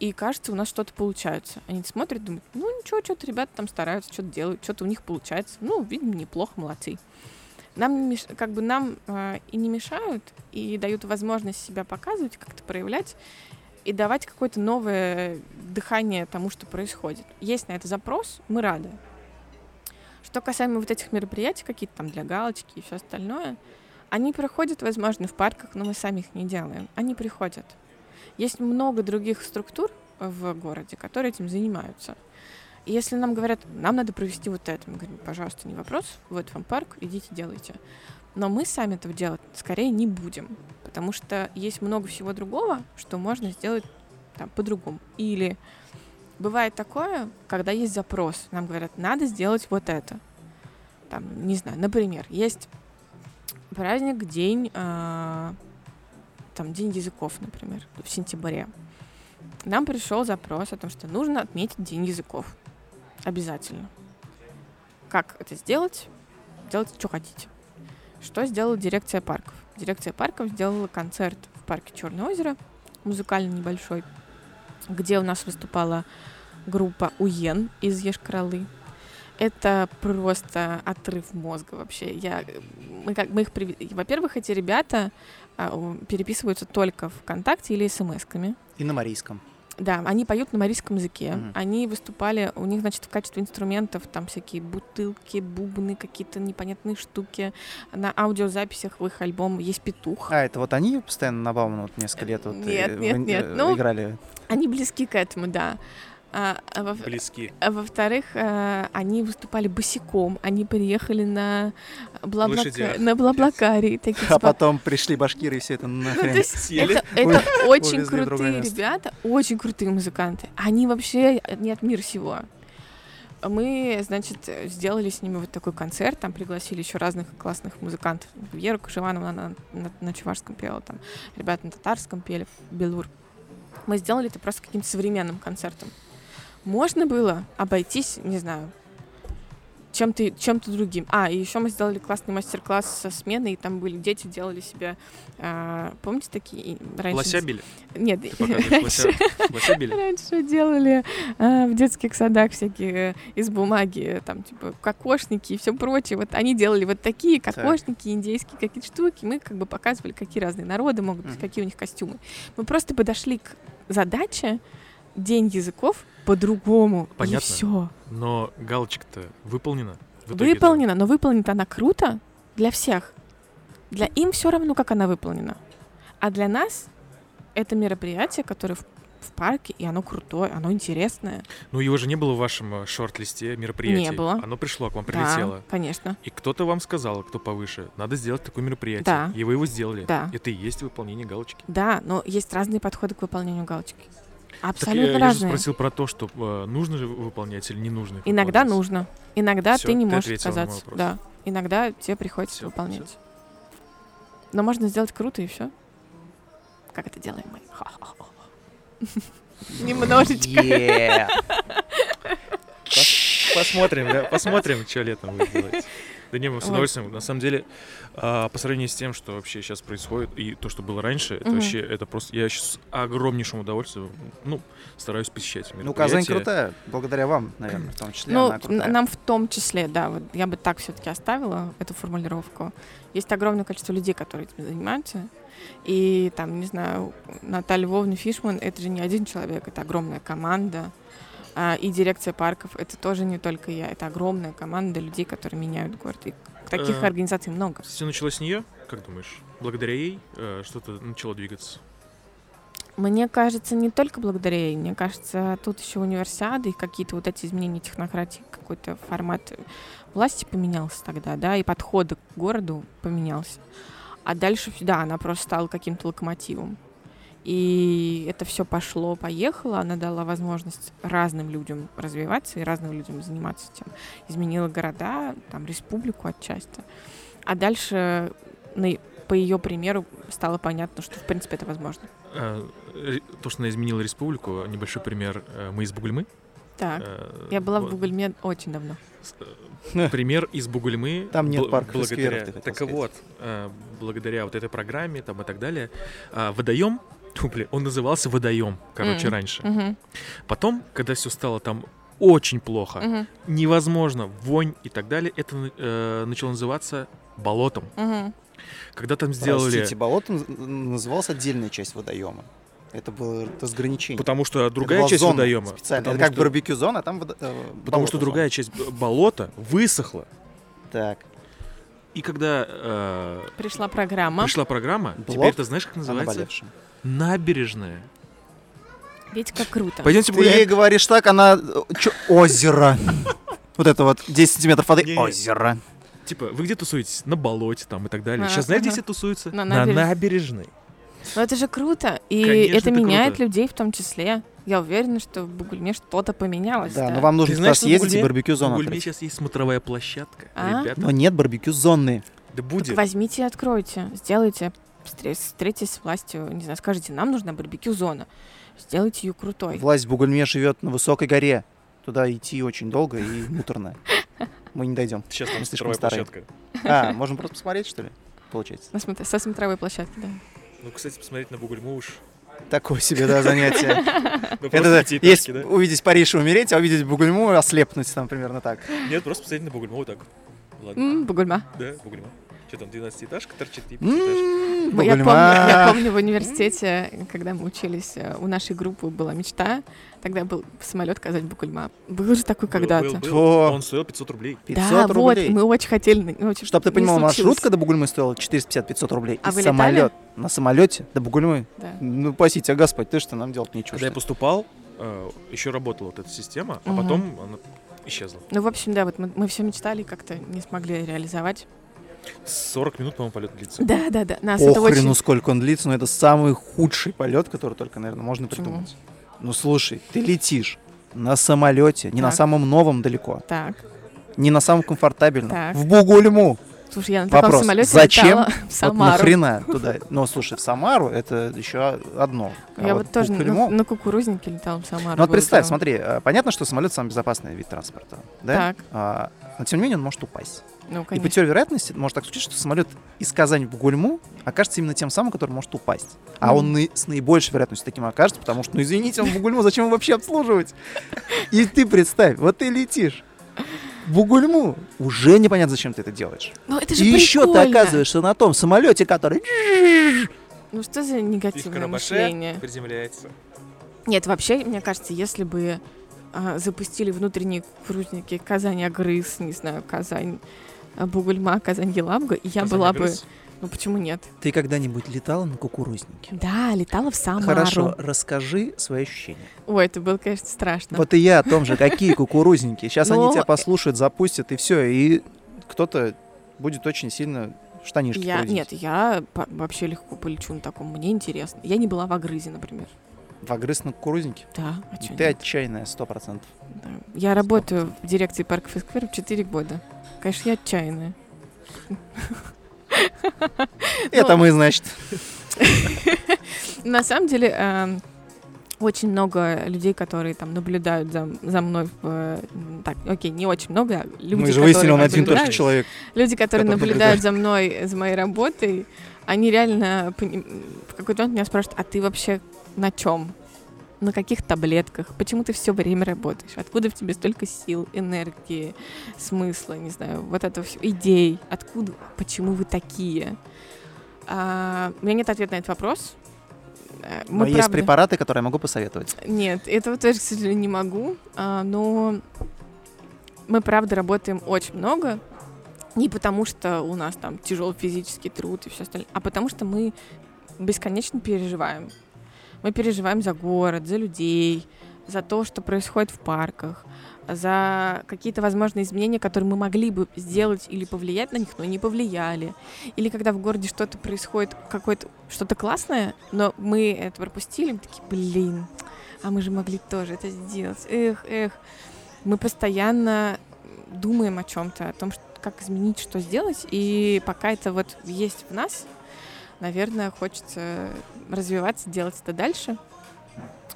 [SPEAKER 1] и кажется, у нас что-то получается. Они смотрят, думают, ну ничего, что-то ребята там стараются, что-то делают, что-то у них получается. Ну, видимо, неплохо, молодцы. Нам как бы нам э, и не мешают, и дают возможность себя показывать, как-то проявлять, и давать какое-то новое дыхание тому, что происходит. Есть на это запрос, мы рады. Что касаемо вот этих мероприятий, какие-то там для галочки и все остальное, они приходят, возможно, в парках, но мы сами их не делаем. Они приходят. Есть много других структур в городе, которые этим занимаются. И если нам говорят, нам надо провести вот это, мы говорим, пожалуйста, не вопрос, вот вам парк, идите делайте. Но мы сами этого делать скорее не будем, потому что есть много всего другого, что можно сделать там по-другому. Или бывает такое, когда есть запрос, нам говорят, надо сделать вот это. Там, не знаю, например, есть праздник, день э, там, День языков, например, в сентябре, нам пришел запрос о том, что нужно отметить День языков. Обязательно. Как это сделать? Делайте, что хотите. Что сделала дирекция парков? Дирекция парков сделала концерт в парке Черное озеро, музыкальный небольшой, где у нас выступала группа Уен из Ешкаралы. Это просто отрыв мозга вообще. Я, мы, как, мы их, во-первых, эти ребята а, переписываются только ВКонтакте или смс-ками.
[SPEAKER 2] И на марийском.
[SPEAKER 1] Да, они поют на марийском языке.
[SPEAKER 2] Мгм.
[SPEAKER 1] Они выступали, у них, значит, в качестве инструментов там всякие бутылки, бубны, какие-то непонятные штуки. На аудиозаписях в их альбом есть петух.
[SPEAKER 2] А, это вот они постоянно на Баумана вот несколько лет вот,
[SPEAKER 1] Нет,
[SPEAKER 2] э,
[SPEAKER 1] нет,
[SPEAKER 2] в-
[SPEAKER 1] нет,
[SPEAKER 2] э,
[SPEAKER 1] ну,
[SPEAKER 2] играли.
[SPEAKER 1] Они близки к этому, да. А, а во-
[SPEAKER 3] Близки.
[SPEAKER 1] а во-вторых, э, они выступали босиком, они приехали на, бла
[SPEAKER 3] Лошадях.
[SPEAKER 1] на Блаблакаре. Такие,
[SPEAKER 2] А
[SPEAKER 1] типа,
[SPEAKER 2] потом пришли башкиры и все это
[SPEAKER 1] ну, то
[SPEAKER 2] нахрен.
[SPEAKER 1] есть
[SPEAKER 3] Съели.
[SPEAKER 1] это, это очень крутые ребята, очень крутые музыканты. Они вообще не от мира сего. Мы, значит, сделали с ними вот такой концерт, там пригласили еще разных классных музыкантов. Веру Кожеванову она на, на, на чувашском пела, там ребята на татарском пели, Белур. Мы сделали это просто каким-то современным концертом. Можно было обойтись, не знаю, чем-то чем другим. А, и еще мы сделали классный мастер-класс со сменой, и там были дети, делали себе, а, помните такие раньше?
[SPEAKER 3] Лося били?
[SPEAKER 1] Нет,
[SPEAKER 3] показываешь лося, били?
[SPEAKER 1] Раньше делали а, в детских садах всякие э, из бумаги, э, там, типа, кокошники и все прочее. Вот они делали вот такие
[SPEAKER 2] Так.
[SPEAKER 1] кокошники, индейские какие-то штуки. Мы как бы показывали, какие разные народы могут быть,
[SPEAKER 2] Мгм.
[SPEAKER 1] какие у них костюмы. Мы просто подошли к задаче День языков по-другому.
[SPEAKER 3] Понятно.
[SPEAKER 1] И все.
[SPEAKER 3] Но галочка-то выполнена.
[SPEAKER 1] Выполнена, но выполнена она круто для всех. Для им все равно, как она выполнена. А для нас это мероприятие, которое в, в парке, и оно крутое, оно интересное.
[SPEAKER 3] Ну, его же не было в вашем э, шорт-листе мероприятий.
[SPEAKER 1] Не было.
[SPEAKER 3] Оно пришло к вам,
[SPEAKER 1] Да,
[SPEAKER 3] прилетело.
[SPEAKER 1] конечно.
[SPEAKER 3] И кто-то вам сказал, кто повыше, надо сделать такое мероприятие.
[SPEAKER 1] Да.
[SPEAKER 3] И вы его сделали.
[SPEAKER 1] Да.
[SPEAKER 3] Это и есть выполнение галочки.
[SPEAKER 1] Да, но есть разные подходы к выполнению галочки.
[SPEAKER 3] Так
[SPEAKER 1] Абсолютно
[SPEAKER 3] я, я же
[SPEAKER 1] разные.
[SPEAKER 3] спросил про то, что э, нужно же выполнять или не нужно. их
[SPEAKER 1] Иногда
[SPEAKER 3] выполнять.
[SPEAKER 1] нужно. Иногда
[SPEAKER 3] Всё,
[SPEAKER 1] ты не
[SPEAKER 3] ты
[SPEAKER 1] можешь
[SPEAKER 3] ответила на мой
[SPEAKER 1] отказаться. Да. Иногда тебе приходится
[SPEAKER 3] Всё,
[SPEAKER 1] выполнять. Но можно сделать круто и все. Как это делаем мы? Немножечко.
[SPEAKER 3] Посмотрим, да, посмотрим, что летом вы делаете. Да не, мы с
[SPEAKER 1] Вот.
[SPEAKER 3] удовольствием. На самом деле, а, по сравнению с тем, что вообще сейчас происходит, и то, что было раньше, это
[SPEAKER 1] Мгм.
[SPEAKER 3] вообще, это просто, я сейчас с огромнейшим удовольствием, ну, стараюсь посещать
[SPEAKER 2] Ну, Казань крутая, благодаря вам, наверное, в том числе.
[SPEAKER 1] Ну, нам в том числе, да, вот я бы так все-таки оставила эту формулировку. Есть огромное количество людей, которые этим занимаются. И там, не знаю, Наталья Львовна Фишман это же не один человек, это огромная команда. А, и дирекция парков это тоже не только я, это огромная команда людей, которые меняют город. И таких
[SPEAKER 3] Э,
[SPEAKER 1] организаций много.
[SPEAKER 3] Все началось с нее, как думаешь? Благодаря ей э, что-то начало двигаться.
[SPEAKER 1] Мне кажется, не только благодаря ей, мне кажется, тут еще универсиады и какие-то вот эти изменения технократии, какой-то формат власти поменялся тогда, да, и подходы к городу поменялся. А дальше, да, она просто стала каким-то локомотивом. И это все пошло, поехало, она дала возможность разным людям развиваться и разным людям заниматься этим. Изменила города, там, республику отчасти. А дальше на- по ее примеру стало понятно, что в принципе это возможно.
[SPEAKER 3] Ре- То, что она изменила республику, небольшой пример. э, Мы из Бугульмы.
[SPEAKER 1] Так.
[SPEAKER 3] Э,
[SPEAKER 1] Я была в
[SPEAKER 3] вот,
[SPEAKER 1] Бугульме очень давно.
[SPEAKER 3] э, Пример из Бугульмы.
[SPEAKER 2] Там нет и
[SPEAKER 3] благодаря,
[SPEAKER 2] скверов, ты хотел
[SPEAKER 3] Так
[SPEAKER 2] сказать.
[SPEAKER 3] вот, э, благодаря вот этой программе там и так далее, а, водоем, тьфу, блин, он назывался водоем, короче,
[SPEAKER 1] Мгм.
[SPEAKER 3] раньше.
[SPEAKER 1] Мгм,
[SPEAKER 3] Потом, когда все стало там очень плохо,
[SPEAKER 1] мгм,
[SPEAKER 3] невозможно, вонь и так далее, это э, начало называться болотом.
[SPEAKER 1] мгм.
[SPEAKER 3] Когда там сделали...
[SPEAKER 2] Простите, болото наз- называлась отдельная часть водоема. Это было разграничение.
[SPEAKER 3] Потому что другая часть
[SPEAKER 2] зона
[SPEAKER 3] водоема.
[SPEAKER 2] Специально.
[SPEAKER 3] Потому
[SPEAKER 2] Это как
[SPEAKER 3] что-
[SPEAKER 2] барбекю-зона, а там водо- э,
[SPEAKER 3] Потому что
[SPEAKER 2] болото-зона.
[SPEAKER 3] другая часть болота высохла.
[SPEAKER 2] Так.
[SPEAKER 3] И когда э,
[SPEAKER 1] Пришла программа.
[SPEAKER 3] пришла программа,
[SPEAKER 2] Блок
[SPEAKER 3] теперь ты знаешь, как называется? Набережная.
[SPEAKER 1] Видите, как круто.
[SPEAKER 3] Пойдемте
[SPEAKER 2] Ты
[SPEAKER 3] погулять.
[SPEAKER 2] говоришь так, она... э, чё, озеро. Вот это вот 10 сантиметров воды. Озеро.
[SPEAKER 3] Типа, вы где тусуетесь? На болоте там и так далее. Сейчас знаете, где все тусуются?
[SPEAKER 1] На
[SPEAKER 3] На
[SPEAKER 1] набережной. Но это же круто. И
[SPEAKER 3] Конечно,
[SPEAKER 1] это
[SPEAKER 3] это
[SPEAKER 1] меняет
[SPEAKER 3] круто.
[SPEAKER 1] людей в том числе. Я уверена, что в Бугульме что-то поменялось.
[SPEAKER 2] Да,
[SPEAKER 1] Да,
[SPEAKER 2] но вам нужно
[SPEAKER 3] Ты
[SPEAKER 2] туда съездить и
[SPEAKER 3] Бугульме- В
[SPEAKER 2] барбекю-зону
[SPEAKER 3] Бугульме
[SPEAKER 2] открыть.
[SPEAKER 3] сейчас есть смотровая площадка.
[SPEAKER 1] А?
[SPEAKER 3] Ребята,
[SPEAKER 2] Но нет барбекю-зоны.
[SPEAKER 3] да
[SPEAKER 1] Так
[SPEAKER 3] будет.
[SPEAKER 1] возьмите и откройте. Сделайте. Встре- Встретитесь с властью. Не знаю, скажите, нам нужна барбекю-зона. Сделайте ее крутой.
[SPEAKER 2] Власть в Бугульме живет на высокой горе. Туда идти очень долго и муторно. Мы не дойдем.
[SPEAKER 3] Сейчас там
[SPEAKER 2] Мы слишком старые.
[SPEAKER 3] площадка.
[SPEAKER 2] А, можем просто посмотреть, что ли? Получается.
[SPEAKER 1] На смотр- Со смотровой площадки, да.
[SPEAKER 3] Ну, кстати, посмотреть на Бугульму уж.
[SPEAKER 2] Такое себе, да, занятие. Это
[SPEAKER 3] пятиэтажки,
[SPEAKER 2] есть
[SPEAKER 3] да?
[SPEAKER 2] увидеть Париж и умереть, а увидеть Бугульму и ослепнуть там примерно так.
[SPEAKER 3] Нет, просто посмотреть на Бугульму вот так.
[SPEAKER 1] Бугульма.
[SPEAKER 3] Да, Бугульма. Что там, 12-этажка торчит и пятиэтажка?
[SPEAKER 2] М,
[SPEAKER 1] Мы- Я помню,
[SPEAKER 2] Бугульма.
[SPEAKER 1] я помню в университете, когда мы учились, э, у нашей группы была мечта. Тогда был самолет Казань-Букульма. Был же такой когда-то.
[SPEAKER 3] Он стоил 500 рублей.
[SPEAKER 2] 500
[SPEAKER 1] да,
[SPEAKER 2] рублей.
[SPEAKER 1] вот, мы очень хотели. ну, очень-
[SPEAKER 2] Чтоб ты понимал,
[SPEAKER 1] случилось.
[SPEAKER 2] маршрутка до Бугульмы стоила 450-500 рублей.
[SPEAKER 1] А
[SPEAKER 2] И
[SPEAKER 1] вы
[SPEAKER 2] самолет. На самолете до Бугульмы.
[SPEAKER 1] Да.
[SPEAKER 2] Ну, спаси тебя, Господь, ты что, нам делать нечего.
[SPEAKER 3] Когда я поступал, э, еще работала вот эта система, а
[SPEAKER 1] Мгм.
[SPEAKER 3] потом она исчезла.
[SPEAKER 1] Ну, в общем, да, вот мы, все мечтали, как-то не смогли реализовать.
[SPEAKER 3] 40 минут, по-моему, полет длится.
[SPEAKER 1] Да, да, да. Нас это
[SPEAKER 2] Похрену,
[SPEAKER 1] очень...
[SPEAKER 2] сколько он длится, но это самый худший полет, который только, наверное, можно
[SPEAKER 1] Почему?
[SPEAKER 2] придумать. Ну, слушай, ты летишь на самолете, не на
[SPEAKER 1] Так.
[SPEAKER 2] самом новом далеко,
[SPEAKER 1] Так,
[SPEAKER 2] не на самом комфортабельном,
[SPEAKER 1] Так.
[SPEAKER 2] в Бугульму.
[SPEAKER 1] слушай, я на таком
[SPEAKER 2] Вопрос,
[SPEAKER 1] самолете
[SPEAKER 2] зачем?
[SPEAKER 1] летала в
[SPEAKER 2] Вот
[SPEAKER 1] Самару.
[SPEAKER 2] нахрена туда? Ну, слушай, в Самару это еще одно. А
[SPEAKER 1] я
[SPEAKER 2] вот
[SPEAKER 1] вот тоже
[SPEAKER 2] Бугульму-
[SPEAKER 1] на, на кукурузнике летала в Самару.
[SPEAKER 2] Ну вот представь, смотри, э, понятно, что самолет самый безопасный вид транспорта, да?
[SPEAKER 1] Так,
[SPEAKER 2] А, но тем не менее он может упасть.
[SPEAKER 1] Ну,
[SPEAKER 2] И по теории вероятности может так случиться, что самолет из Казани в Бугульму окажется именно тем самым, который может упасть. А
[SPEAKER 1] Мгм.
[SPEAKER 2] он наи- с наибольшей вероятностью таким окажется, потому что, ну извините, он в Бугульму, зачем его вообще обслуживать? И ты представь, вот ты летишь в Бугульму, уже непонятно, зачем ты это делаешь.
[SPEAKER 1] Ну, это же
[SPEAKER 2] И еще ты оказываешься на том самолете, который...
[SPEAKER 1] Ну, что за негативное мышление?
[SPEAKER 3] приземляется.
[SPEAKER 1] Нет, вообще, мне кажется, если бы а, запустили внутренние кукурузники Казань Агрыз, не знаю, Казань Бугульма, Казань Елабуга, и я
[SPEAKER 3] Казань
[SPEAKER 1] была бы... Ну почему нет?
[SPEAKER 2] Ты когда-нибудь летала на кукурузнике?
[SPEAKER 1] Да, летала в Самару.
[SPEAKER 2] Хорошо, расскажи свои ощущения.
[SPEAKER 1] Ой, это было, конечно, страшно.
[SPEAKER 2] Вот и я о том же, какие кукурузники. Сейчас они тебя послушают, запустят, и все. И кто-то будет очень сильно штанишки
[SPEAKER 1] я, нет, я по- вообще легко полечу на таком, мне интересно. Я не была в Агрызе, например.
[SPEAKER 2] В агрыз на кукурузники?
[SPEAKER 1] Да, а
[SPEAKER 2] Ты
[SPEAKER 1] нет?
[SPEAKER 2] отчаянная, сто процентов.
[SPEAKER 1] Да. Я работаю в дирекции парков и скверов 4 года. Конечно, я отчаянная.
[SPEAKER 2] Это мы, значит.
[SPEAKER 1] На самом деле, эм, очень много людей, которые там наблюдают за, за мной. В, э, так, окей, не очень много. а Люди,
[SPEAKER 2] Мы же выяснили, он один только человек.
[SPEAKER 1] Люди, которые наблюдают за мной, за моей работой, они реально в какой-то момент меня спрашивают, а ты вообще на чем? На каких таблетках? Почему ты все время работаешь? Откуда в тебе столько сил, энергии, смысла, не знаю, вот это все, идей? Откуда? Почему вы такие? А, у меня нет ответа на этот вопрос. Э,
[SPEAKER 2] Но
[SPEAKER 1] Мы
[SPEAKER 2] есть
[SPEAKER 1] правда-
[SPEAKER 2] препараты, которые я могу посоветовать.
[SPEAKER 1] нет, этого тоже, к сожалению, не могу. А, но мы, правда, работаем очень много. Не потому, что у нас там тяжелый физический труд и все остальное, а потому что мы бесконечно переживаем. Мы переживаем за город, за людей, за то, что происходит в парках, за какие-то возможные изменения, которые мы могли бы сделать или повлиять на них, но не повлияли. Или когда в городе что-то происходит, какое-то что-то классное, но мы это пропустили, мы такие, блин, а мы же могли тоже это сделать. Эх, эх. Мы постоянно думаем о чем-то, о том, как изменить, что сделать, и пока это вот есть в нас, наверное, хочется развиваться, делать это дальше.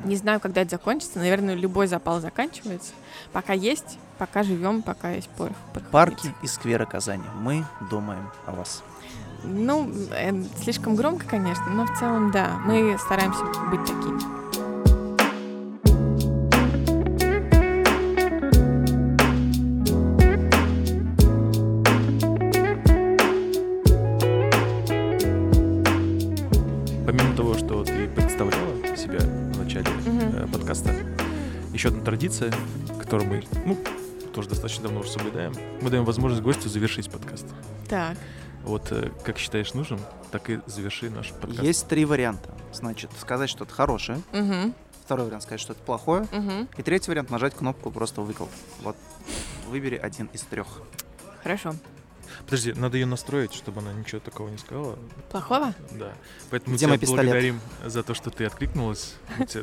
[SPEAKER 1] Не знаю, когда это закончится. Наверное, любой запал заканчивается. Пока есть, пока живем, пока есть порох.
[SPEAKER 2] Парки и скверы Казани. Мы думаем о вас.
[SPEAKER 1] Ну, э, слишком громко, конечно, но в целом, да, мы стараемся быть такими.
[SPEAKER 3] Подкаста, еще одна традиция, которую мы, ну, тоже достаточно давно уже соблюдаем. Мы даем возможность гостю завершить подкаст.
[SPEAKER 1] Так,
[SPEAKER 3] Вот э, как считаешь нужным, так и заверши наш подкаст.
[SPEAKER 2] Есть три варианта. Значит, сказать что-то хорошее.
[SPEAKER 1] угу,
[SPEAKER 2] Второй вариант сказать что-то плохое.
[SPEAKER 1] угу.
[SPEAKER 2] И третий вариант нажать кнопку просто выкол. Вот. Выбери один из трех.
[SPEAKER 1] Хорошо.
[SPEAKER 3] Подожди, надо ее настроить, чтобы она ничего такого не сказала.
[SPEAKER 1] Плохого?
[SPEAKER 3] Да. Поэтому
[SPEAKER 2] Где
[SPEAKER 3] тебя благодарим за то, что ты откликнулась.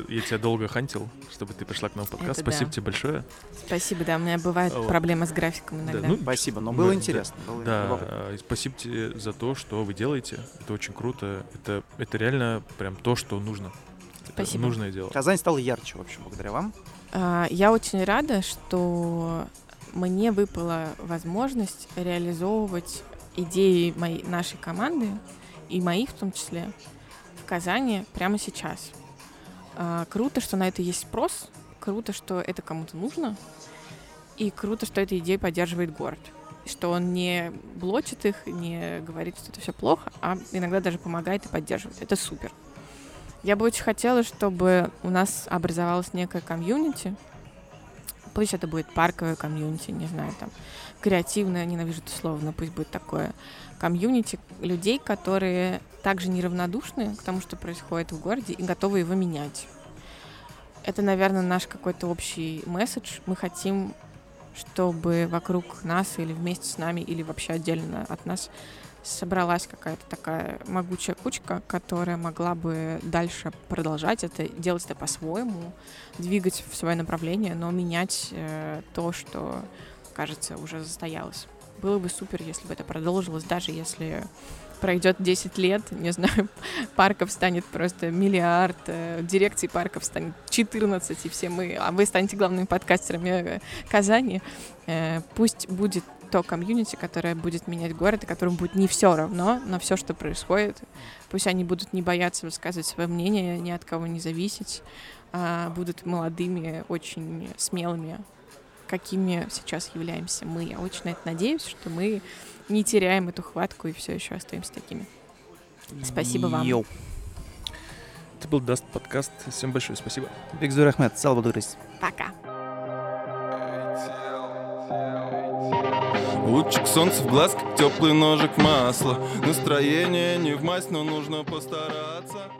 [SPEAKER 3] Я тебя, долго хантил, чтобы ты пришла к нам в подкаст.
[SPEAKER 1] Это
[SPEAKER 3] Спасибо
[SPEAKER 1] да.
[SPEAKER 3] тебе большое.
[SPEAKER 1] Спасибо, да, у меня бывает
[SPEAKER 3] Вот.
[SPEAKER 1] проблема с графиком иногда.
[SPEAKER 3] ну,
[SPEAKER 2] Спасибо, но было
[SPEAKER 3] да.
[SPEAKER 2] интересно. было
[SPEAKER 3] Да, спасибо тебе за то, что вы делаете. Это очень круто. Это, это реально прям то, что нужно. Это
[SPEAKER 1] Спасибо.
[SPEAKER 3] нужное дело.
[SPEAKER 2] Казань стала ярче, в общем, благодаря вам.
[SPEAKER 1] А, Я очень рада, что мне выпала возможность реализовывать идеи моей, нашей команды и моих в том числе в Казани прямо сейчас. А, Круто, что на это есть спрос, круто, что это кому-то нужно, и круто, что эта идея поддерживает город. что он не блочит их, не говорит, что это все плохо, а иногда даже помогает и поддерживает. Это супер. Я бы очень хотела, чтобы у нас образовалась некая комьюнити. Пусть это будет парковое комьюнити, не знаю, там, креативное, ненавижу это слово, но пусть будет такое комьюнити людей, которые также неравнодушны к тому, что происходит в городе, и готовы его менять. Это, наверное, наш какой-то общий месседж. Мы хотим, чтобы вокруг нас или вместе с нами, или вообще отдельно от нас собралась какая-то такая могучая кучка, которая могла бы дальше продолжать это, делать это по-своему, двигать в свое направление, но менять э, то, что, кажется, уже застоялось. Было бы супер, если бы это продолжилось, даже если пройдет 10 лет, не знаю, парков станет просто миллиард, э, дирекций парков станет 14, и все мы, а вы станете главными подкастерами э, Казани. Э, пусть будет то комьюнити, которое будет менять город, и которому будет не все равно на все, что происходит. Пусть они будут не бояться высказывать свое мнение, ни от кого не зависеть, а будут молодыми, очень смелыми, какими сейчас являемся мы. Я очень на это надеюсь, что мы не теряем эту хватку и все еще остаемся такими. Спасибо вам.
[SPEAKER 2] Yo.
[SPEAKER 3] Это был Dast подкаст. Всем большое спасибо.
[SPEAKER 2] Бигзур Ахмед, Салбадурис.
[SPEAKER 1] Пока.
[SPEAKER 4] Лучик солнца в глаз, как теплый ножик масла. Настроение не в масть, но нужно постараться